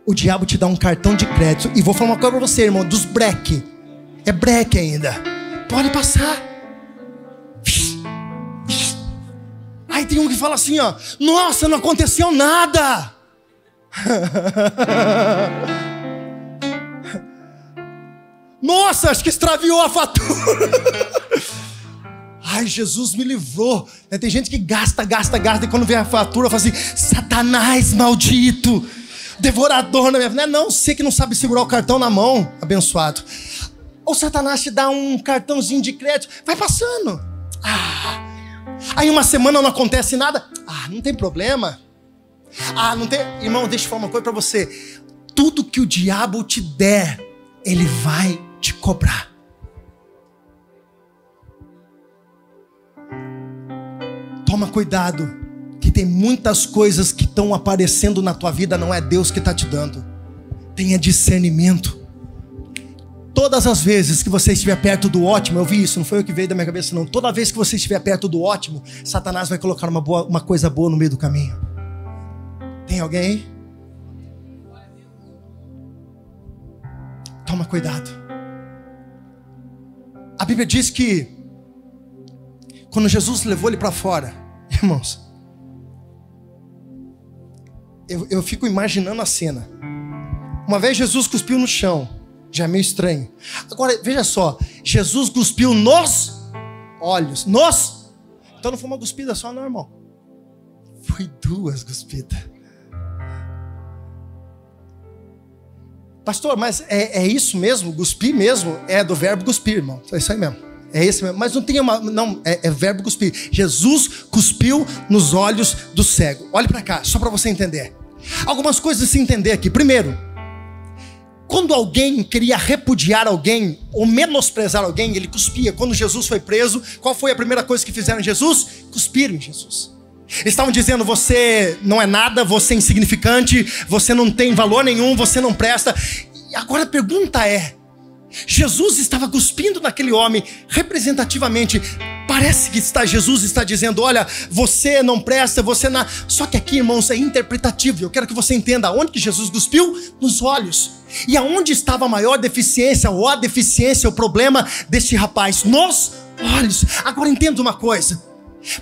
O diabo te dá um cartão de crédito. E vou falar uma coisa pra você, irmão, dos break. É break ainda. Pode passar. Aí tem um que fala assim, ó. Nossa, não aconteceu nada. (laughs) Nossa, acho que extraviou a fatura. (laughs) Ai, Jesus me livrou. Né, tem gente que gasta, gasta, gasta, e quando vem a fatura, fala assim: Satanás maldito, devorador na minha vida. Não, você que não sabe segurar o cartão na mão, abençoado. Ou Satanás te dá um cartãozinho de crédito, vai passando. Ah. Aí uma semana não acontece nada. Ah, não tem problema. Ah, não tem. Irmão, deixa eu falar uma coisa para você. Tudo que o diabo te der, ele vai te cobrar. Toma cuidado, que tem muitas coisas que estão aparecendo na tua vida, não é Deus que está te dando. Tenha discernimento. Todas as vezes que você estiver perto do ótimo, eu vi isso, não foi o que veio da minha cabeça, não. Toda vez que você estiver perto do ótimo, Satanás vai colocar uma, boa, uma coisa boa no meio do caminho. Tem alguém aí? Toma cuidado. A Bíblia diz que quando Jesus levou ele para fora, (laughs) irmãos, eu, eu fico imaginando a cena. Uma vez Jesus cuspiu no chão, já é meio estranho. Agora, veja só, Jesus cuspiu nos olhos, nos. Então não foi uma cuspida só, não, irmão. Foi duas cuspidas. Pastor, mas é, é isso mesmo? Cuspir mesmo? É do verbo cuspir, irmão. É isso aí mesmo. É esse mesmo. Mas não tem uma. Não, é, é verbo cuspir. Jesus cuspiu nos olhos do cego. Olhe para cá, só para você entender. Algumas coisas se entender aqui. Primeiro, quando alguém queria repudiar alguém ou menosprezar alguém, ele cuspia. Quando Jesus foi preso, qual foi a primeira coisa que fizeram em Jesus? Cuspiram em Jesus. Estavam dizendo: você não é nada, você é insignificante, você não tem valor nenhum, você não presta. E agora a pergunta é: Jesus estava cuspindo naquele homem representativamente. Parece que está Jesus está dizendo: "Olha, você não presta, você não". Só que aqui, irmãos, é interpretativo. Eu quero que você entenda aonde que Jesus cuspiu nos olhos. E aonde estava a maior deficiência ou a deficiência, o problema deste rapaz nos olhos. Agora entenda uma coisa.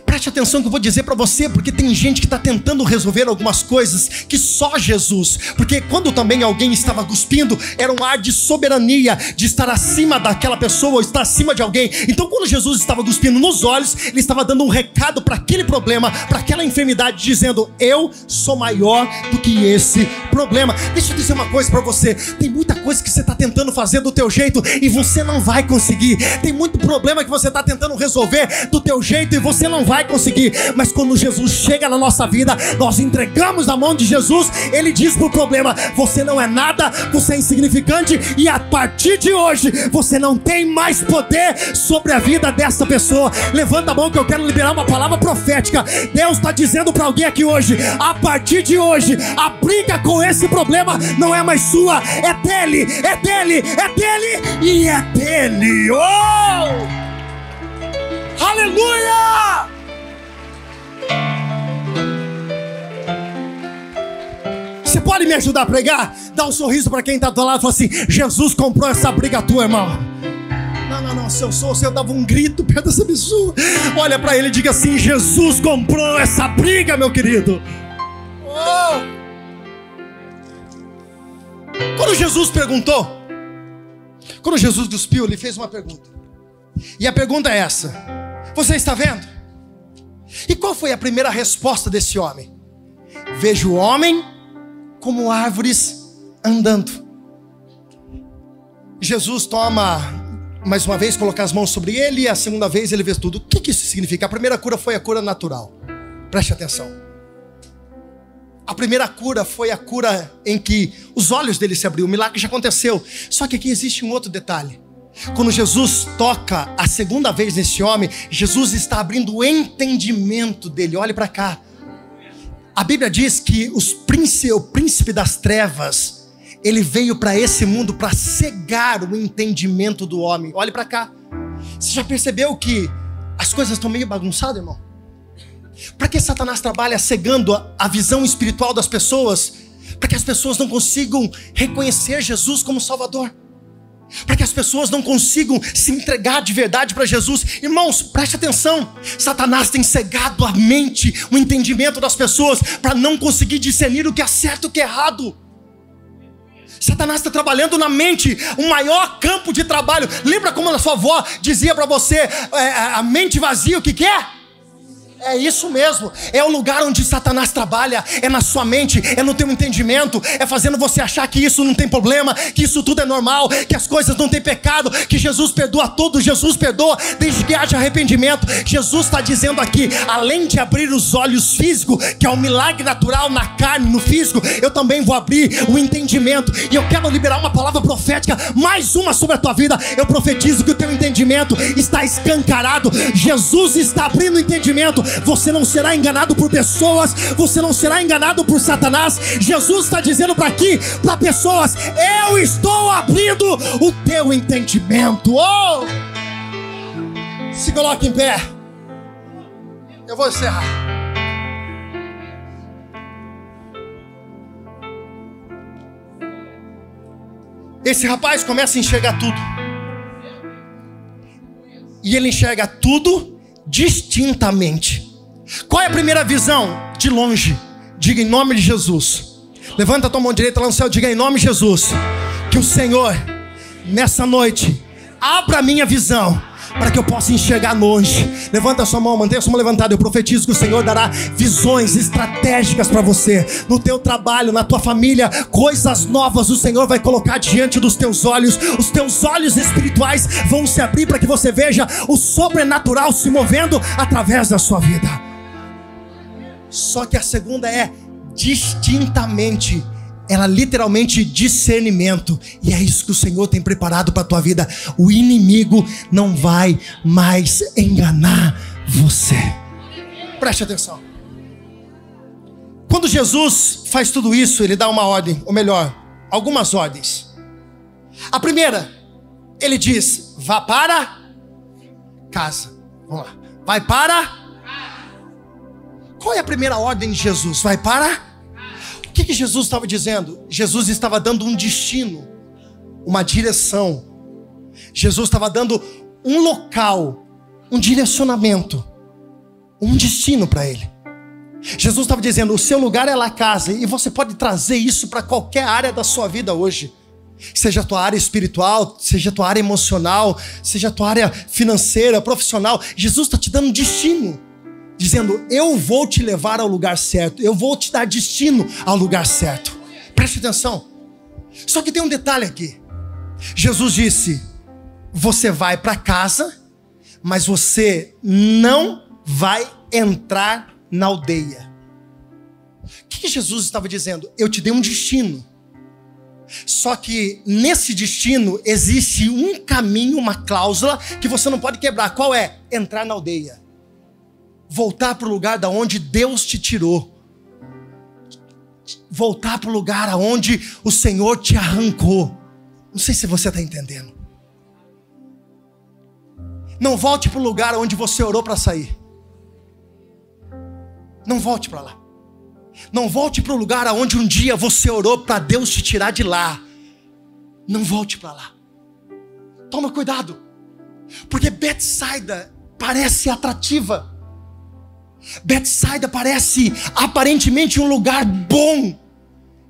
Preste atenção que eu vou dizer para você, porque tem gente que está tentando resolver algumas coisas que só Jesus. Porque quando também alguém estava cuspindo, era um ar de soberania, de estar acima daquela pessoa, ou estar acima de alguém. Então, quando Jesus estava cuspindo nos olhos, ele estava dando um recado para aquele problema, para aquela enfermidade, dizendo: Eu sou maior do que esse problema. Deixa eu dizer uma coisa para você: tem muita coisa que você está tentando fazer do teu jeito e você não vai conseguir. Tem muito problema que você está tentando resolver do teu jeito e você não vai conseguir. Mas quando Jesus chega na nossa vida, nós entregamos na mão de Jesus, ele diz pro problema: você não é nada, você é insignificante e a partir de hoje você não tem mais poder sobre a vida dessa pessoa. Levanta a mão que eu quero liberar uma palavra profética. Deus está dizendo para alguém aqui hoje: a partir de hoje, a briga com esse problema não é mais sua, é dele, é dele, é dele e é dele. Oh! Aleluia! Você pode me ajudar a pregar? Dá um sorriso para quem está do lado e fala assim: Jesus comprou essa briga tua, irmão. Não, não, não. Se eu sou, se eu dava um grito perto dessa pessoa, olha para ele e diga assim: Jesus comprou essa briga, meu querido. Oh! Quando Jesus perguntou, quando Jesus cuspiu, ele fez uma pergunta. E a pergunta é essa: você está vendo? E qual foi a primeira resposta desse homem? Vejo o homem como árvores andando. Jesus toma mais uma vez, colocar as mãos sobre ele, e a segunda vez ele vê tudo. O que, que isso significa? A primeira cura foi a cura natural. Preste atenção. A primeira cura foi a cura em que os olhos dele se abriu. O milagre já aconteceu. Só que aqui existe um outro detalhe. Quando Jesus toca a segunda vez nesse homem, Jesus está abrindo o entendimento dele. Olhe para cá. A Bíblia diz que príncipe, o príncipe das trevas, ele veio para esse mundo para cegar o entendimento do homem. Olhe para cá. Você já percebeu que as coisas estão meio bagunçadas, irmão? Para que Satanás trabalha cegando a visão espiritual das pessoas? Para que as pessoas não consigam reconhecer Jesus como Salvador para que as pessoas não consigam se entregar de verdade para Jesus. Irmãos, preste atenção: Satanás tem cegado a mente, o entendimento das pessoas, para não conseguir discernir o que é certo e o que é errado. Satanás está trabalhando na mente, o maior campo de trabalho. Lembra como a sua avó dizia para você: é, a mente vazia, o que, que é? É isso mesmo. É o lugar onde Satanás trabalha. É na sua mente, é no teu entendimento. É fazendo você achar que isso não tem problema, que isso tudo é normal, que as coisas não têm pecado, que Jesus perdoa tudo. Jesus perdoa desde que haja arrependimento. Jesus está dizendo aqui, além de abrir os olhos físicos, que é um milagre natural na carne, no físico, eu também vou abrir o entendimento. E eu quero liberar uma palavra profética, mais uma sobre a tua vida. Eu profetizo que o teu entendimento está escancarado. Jesus está abrindo o entendimento você não será enganado por pessoas, você não será enganado por Satanás. Jesus está dizendo para aqui, para pessoas: Eu estou abrindo o teu entendimento. Oh! Se coloque em pé. Eu vou encerrar. Esse rapaz começa a enxergar tudo. E ele enxerga tudo distintamente. Qual é a primeira visão? De longe. Diga em nome de Jesus. Levanta a tua mão direita lá no céu, diga em nome de Jesus. Que o Senhor, nessa noite, abra a minha visão para que eu possa enxergar longe. Levanta a sua mão, mantenha a sua mão levantada. Eu profetizo que o Senhor dará visões estratégicas para você, no teu trabalho, na tua família, coisas novas o Senhor vai colocar diante dos teus olhos. Os teus olhos espirituais vão se abrir para que você veja o sobrenatural se movendo através da sua vida. Só que a segunda é distintamente ela literalmente discernimento, e é isso que o Senhor tem preparado para a tua vida. O inimigo não vai mais enganar você. Preste atenção. Quando Jesus faz tudo isso, ele dá uma ordem, ou melhor, algumas ordens. A primeira, ele diz: vá para casa. Vamos lá. Vai para. Qual é a primeira ordem de Jesus? Vai para que, que Jesus estava dizendo? Jesus estava dando um destino, uma direção. Jesus estava dando um local, um direcionamento. um destino para ele. Jesus estava dizendo: o seu lugar é lá casa, e você pode trazer isso para qualquer área da sua vida hoje. Seja a tua área espiritual, seja a tua área emocional, seja a tua área financeira, profissional. Jesus está te dando destino, dizendo: Eu vou te levar ao lugar certo, eu vou te dar destino ao lugar certo. Preste atenção. Só que tem um detalhe aqui. Jesus disse: Você vai para casa, mas você não vai entrar na aldeia. O que, Jesus estava dizendo? Eu te dei um destino. Só que nesse destino existe um caminho, uma cláusula que você não pode quebrar. Qual é? Entrar na aldeia. Voltar para o lugar da onde Deus te tirou. Voltar para o lugar aonde o Senhor te arrancou. Não sei se você está entendendo. Não volte para o lugar onde você orou para sair. Não volte para lá. Não volte para o lugar aonde um dia você orou para Deus te tirar de lá. Não volte para lá. Toma cuidado. Porque Betsaida parece atrativa. Betsaida parece aparentemente um lugar bom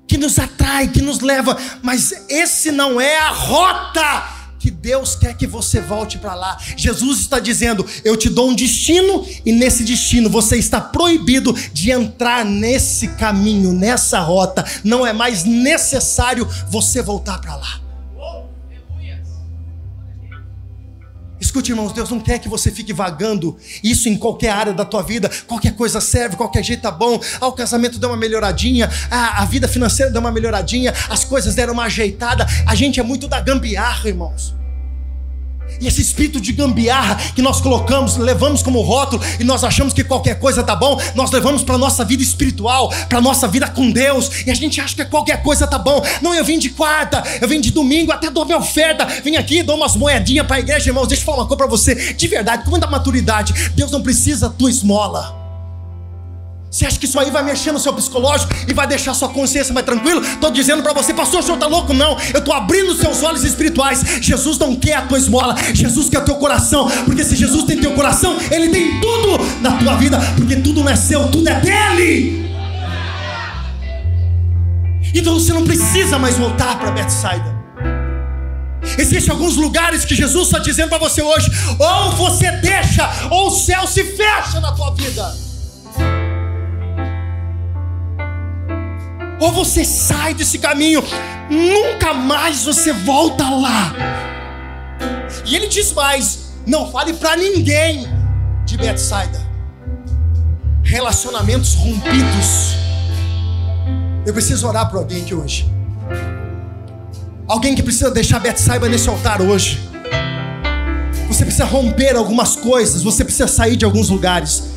que nos atrai, que nos leva, mas esse não é a rota que Deus quer que você volte para lá. Jesus está dizendo: Eu te dou um destino, e nesse destino você está proibido de entrar nesse caminho, nessa rota. Não é mais necessário você voltar para lá. Escute, irmãos, Deus não quer que você fique vagando isso em qualquer área da tua vida. Qualquer coisa serve, qualquer jeito tá bom. Ah, o casamento deu uma melhoradinha, ah, a vida financeira deu uma melhoradinha, as coisas deram uma ajeitada. A gente é muito da gambiarra, irmãos. E esse espírito de gambiarra que nós colocamos, levamos como rótulo e nós achamos que qualquer coisa tá bom, nós levamos para nossa vida espiritual, para nossa vida com Deus, e a gente acha que qualquer coisa tá bom. Não, eu vim de quarta, eu vim de domingo, até dou minha oferta, vim aqui, dou umas moedinhas para a igreja, irmãos. Deixa eu falar uma coisa para você, de verdade, com muita maturidade, Deus não precisa da tua esmola. Você acha que isso aí vai mexer no seu psicológico e vai deixar sua consciência mais tranquila? Estou dizendo para você, pastor, o senhor está louco? Não, eu estou abrindo seus olhos espirituais. Jesus não quer a tua esmola, Jesus quer teu coração. Porque se Jesus tem teu coração, Ele tem tudo na tua vida, porque tudo não é seu, tudo é dele. Então você não precisa mais voltar para Bethsaida. Existem alguns lugares que Jesus está dizendo para você hoje: ou você deixa, ou o céu se fecha na tua vida. Ou você sai desse caminho, nunca mais você volta lá. E ele diz mais: não fale para ninguém de Betsaida. Relacionamentos rompidos. Eu preciso orar para alguém aqui hoje. Alguém que precisa deixar Betsaida nesse altar hoje. Você precisa romper algumas coisas, você precisa sair de alguns lugares.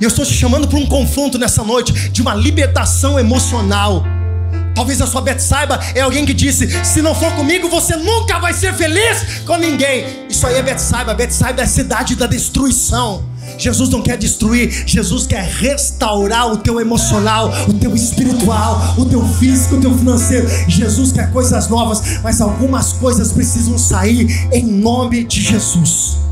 E eu estou te chamando para um confronto nessa noite de uma libertação emocional. Talvez a sua Betsaiba é alguém que disse: se não for comigo, você nunca vai ser feliz com ninguém. Isso aí é Betsaiba. Betsaiba é a cidade da destruição. Jesus não quer destruir, Jesus quer restaurar o teu emocional, o teu espiritual, o teu físico, o teu financeiro. Jesus quer coisas novas, mas algumas coisas precisam sair em nome de Jesus.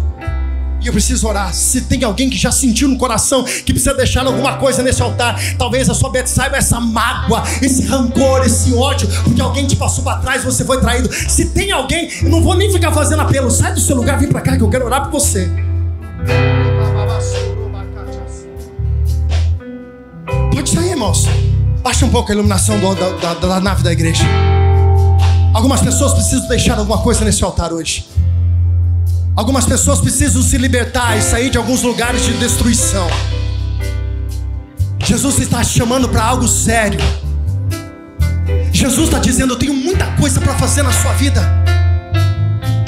E eu preciso orar. Se tem alguém que já sentiu no coração que precisa deixar alguma coisa nesse altar, talvez a sua saiba essa mágoa, esse rancor, esse ódio, porque alguém te passou para trás, você foi traído. Se tem alguém, eu não vou nem ficar fazendo apelo. Sai do seu lugar, vem para cá que eu quero orar por você. Pode sair, irmãos. Baixa um pouco a iluminação do, da, da, da nave da igreja. Algumas pessoas precisam deixar alguma coisa nesse altar hoje. Algumas pessoas precisam se libertar e sair de alguns lugares de destruição. Jesus está te chamando para algo sério. Jesus está dizendo: Eu tenho muita coisa para fazer na sua vida.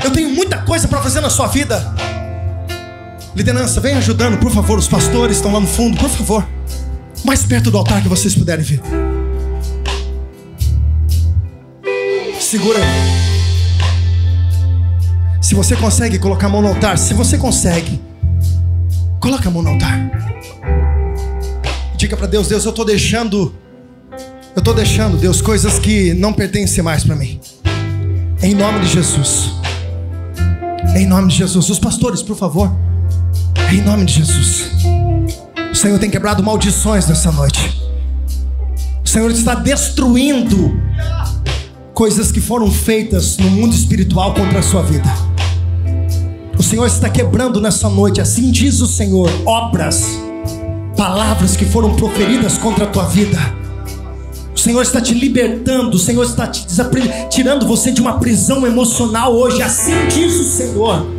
Eu tenho muita coisa para fazer na sua vida. Liderança, vem ajudando, por favor. Os pastores estão lá no fundo, por favor. Mais perto do altar que vocês puderem ver. Segura aí. Se você consegue colocar a mão no altar, se você consegue, coloca a mão no altar. Diga para Deus, Deus, eu estou deixando, eu estou deixando, Deus, coisas que não pertencem mais para mim. Em nome de Jesus. Em nome de Jesus. Os pastores, por favor. Em nome de Jesus. O Senhor tem quebrado maldições nessa noite. O Senhor está destruindo coisas que foram feitas no mundo espiritual contra a sua vida. Senhor está quebrando nessa noite, assim diz o Senhor, obras, palavras que foram proferidas contra a tua vida. O Senhor está te libertando, o Senhor está te tirando você de uma prisão emocional hoje, assim diz o Senhor.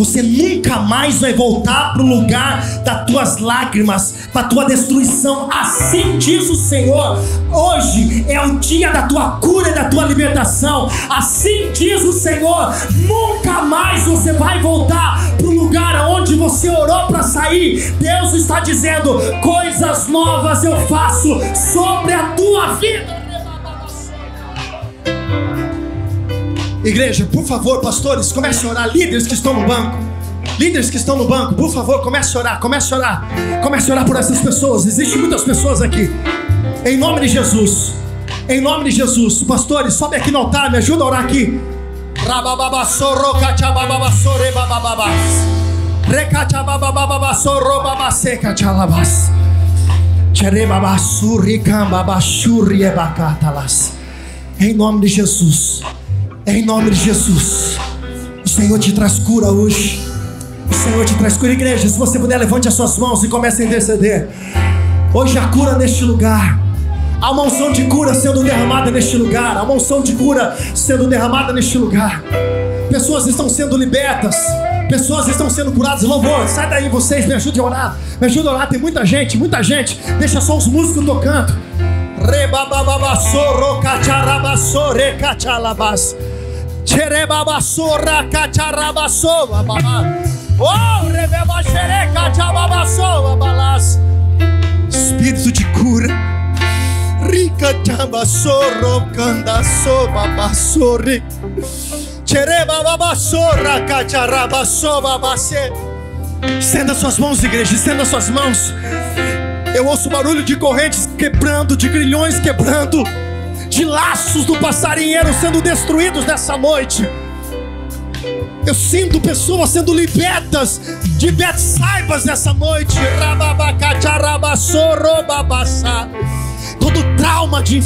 Você nunca mais vai voltar para o lugar das tuas lágrimas, para tua destruição. Assim diz o Senhor. Hoje é o dia da tua cura e da tua libertação. Assim diz o Senhor. Nunca mais você vai voltar para o lugar onde você orou para sair. Deus está dizendo: coisas novas eu faço sobre a tua vida. Igreja, por favor, pastores, comece a orar. Líderes que estão no banco, líderes que estão no banco, por favor, comece a orar, comece a orar, comece a orar por essas pessoas. Existem muitas pessoas aqui. Em nome de Jesus, em nome de Jesus, pastores, sobe aqui no altar, me ajuda a orar aqui. Em nome de Jesus. Em nome de Jesus. O Senhor te traz cura hoje. O Senhor te traz cura, igreja. Se você puder, levante as suas mãos e comece a interceder. Hoje a cura neste lugar. Há uma unção de cura sendo derramada neste lugar. Há uma unção de cura sendo derramada neste lugar. Pessoas estão sendo libertas. Pessoas estão sendo curadas. Louvor, sai daí vocês, me ajudem a orar. Me ajudem a orar. Tem muita gente, muita gente. Deixa só os músicos tocando. Rebababassoro, cacharabassore, cachalabas. Cherebabasora, cacharabassova, babá. Oh, rebebaxere, cachababassova, balas. Espírito de cura. Rica chabassoro, candassova, bassore. Cherebabassora, cacharabassova, basse. Estenda suas mãos, igreja, estenda suas mãos. Eu ouço barulho de correntes quebrando, de grilhões quebrando, de laços do passarinheiro sendo destruídos nessa noite. Eu sinto pessoas sendo libertas de Betsaibas nessa noite. Todo trauma de,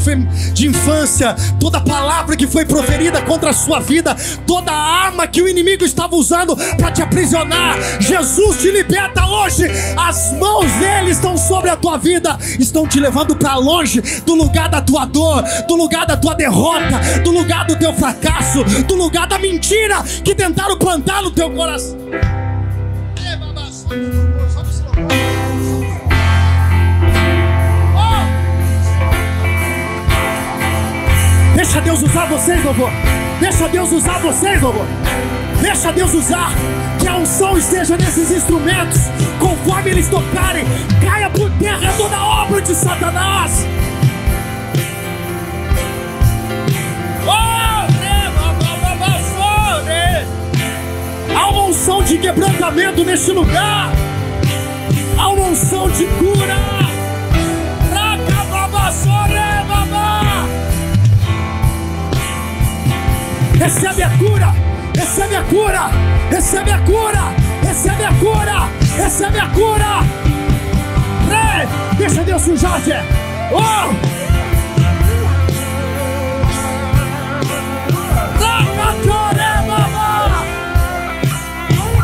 de infância, toda palavra que foi proferida contra a sua vida, toda arma que o inimigo estava usando para te aprisionar. Jesus te liberta hoje. As mãos dele estão sobre a tua vida, estão te levando para longe do lugar da tua dor, do lugar da tua derrota, do lugar do teu fracasso, do lugar da mentira que tentaram plantar no teu coração. Deixa Deus usar vocês, louvor. Deixa Deus usar vocês, louvor. Deixa Deus usar. Que a unção esteja nesses instrumentos. Conforme eles tocarem, caia por terra toda obra de Satanás. Há uma unção de quebrantamento neste lugar. Há uma unção de cura. Recebe a cura, recebe a cura, recebe a cura, recebe a cura, recebe a cura. Rei, deixa Deus sujar, Zé. Oh!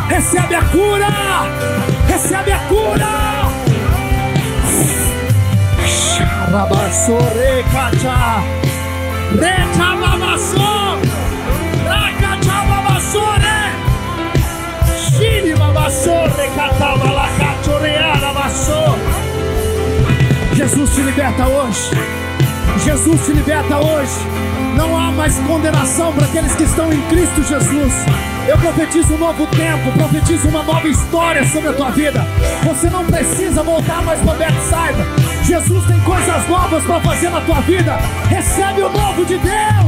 Recebe a cura! Recebe a cura! Xarabassore, cacha! Rechababassore! Jesus te liberta hoje. Jesus te liberta hoje. Não há mais condenação para aqueles que estão em Cristo Jesus. Eu profetizo um novo tempo, profetizo uma nova história sobre a tua vida. Você não precisa voltar mais para Beto Saiba. Jesus tem coisas novas para fazer na tua vida. Recebe o novo de Deus.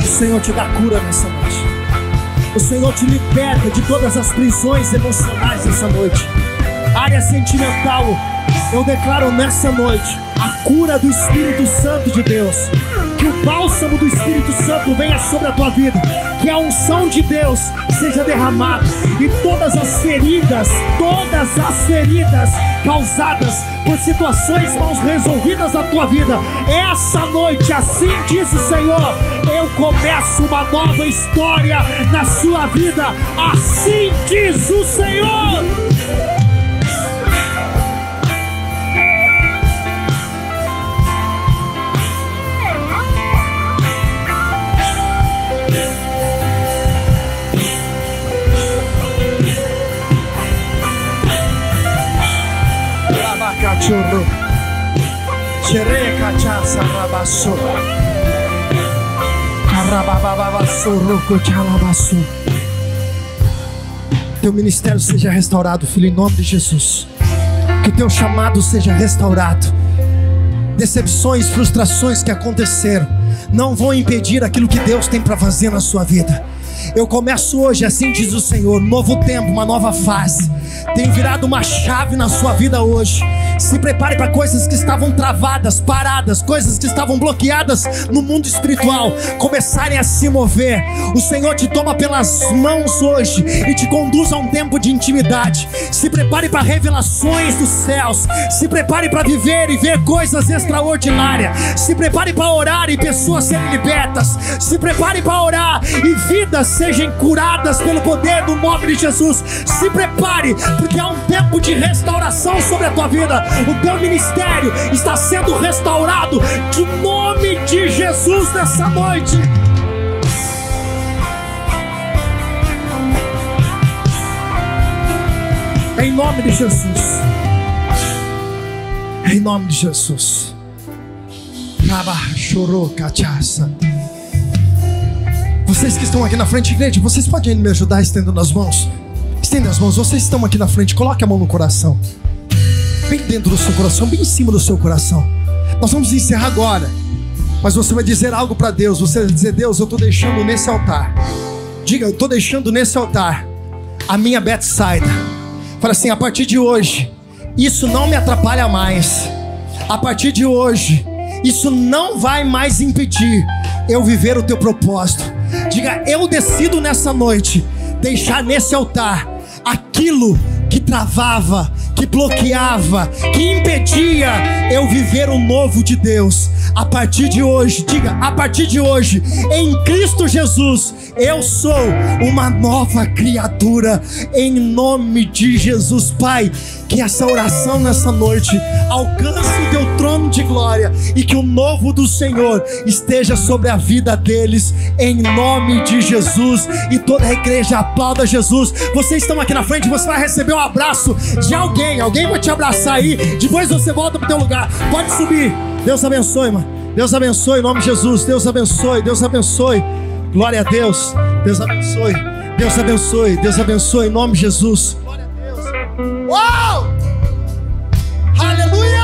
O Senhor te dá cura nessa noite. O Senhor te liberta de todas as prisões emocionais nessa noite. Área sentimental, eu declaro nessa noite a cura do Espírito Santo de Deus. Que o bálsamo do Espírito Santo venha sobre a tua vida. Que a unção de Deus seja derramada. E todas as feridas, todas as feridas causadas por situações mal resolvidas na tua vida. Essa noite, assim diz o Senhor, eu começo uma nova história na sua vida. Assim diz o Senhor. Cachorro. Xereca chasa rabasso. Carabababassorroco chalabasso. Teu ministério seja restaurado, filho, em nome de Jesus. Que teu chamado seja restaurado. Decepções, frustrações que aconteceram não vão impedir aquilo que Deus tem para fazer na sua vida. Eu começo hoje, assim diz o Senhor, novo tempo, uma nova fase. Tem virado uma chave na sua vida hoje. Se prepare para coisas que estavam travadas, paradas, coisas que estavam bloqueadas no mundo espiritual começarem a se mover. O Senhor te toma pelas mãos hoje e te conduz a um tempo de intimidade. Se prepare para revelações dos céus. Se prepare para viver e ver coisas extraordinárias. Se prepare para orar e pessoas serem libertas. Se prepare para orar e vidas sejam curadas pelo poder do nome de Jesus. Se prepare, porque há um tempo de restauração sobre a tua vida. O teu ministério está sendo restaurado de nome de Jesus nessa noite. Em nome de Jesus. Em nome de Jesus. Vocês que estão aqui na frente, igreja, vocês podem me ajudar estendendo as mãos? Estenda as mãos, vocês estão aqui na frente, coloque a mão no coração. Dentro do seu coração, bem em cima do seu coração. Nós vamos encerrar agora. Mas você vai dizer algo para Deus. Você vai dizer, Deus, eu estou deixando nesse altar. Diga, eu estou deixando nesse altar a minha Bethsaida. Fala assim, a partir de hoje, isso não me atrapalha mais. A partir de hoje, isso não vai mais impedir eu viver o teu propósito. Diga, eu decido nessa noite deixar nesse altar aquilo que travava, que bloqueava, que impedia eu viver o novo de Deus. A partir de hoje, diga, a partir de hoje, em Cristo Jesus, eu sou uma nova criatura, em nome de Jesus, Pai. Que essa oração nessa noite alcance o teu trono de glória e que o novo do Senhor esteja sobre a vida deles, em nome de Jesus. E toda a igreja aplauda Jesus. Vocês estão aqui na frente, você vai receber um abraço de alguém, alguém, alguém vai te abraçar aí. Depois você volta pro teu lugar. Pode subir. Deus abençoe, mano. Deus abençoe em nome de Jesus. Deus abençoe, Deus abençoe. Glória a Deus. Deus abençoe. Deus abençoe. Deus abençoe em nome de Jesus. Glória a Deus. Uau! Aleluia!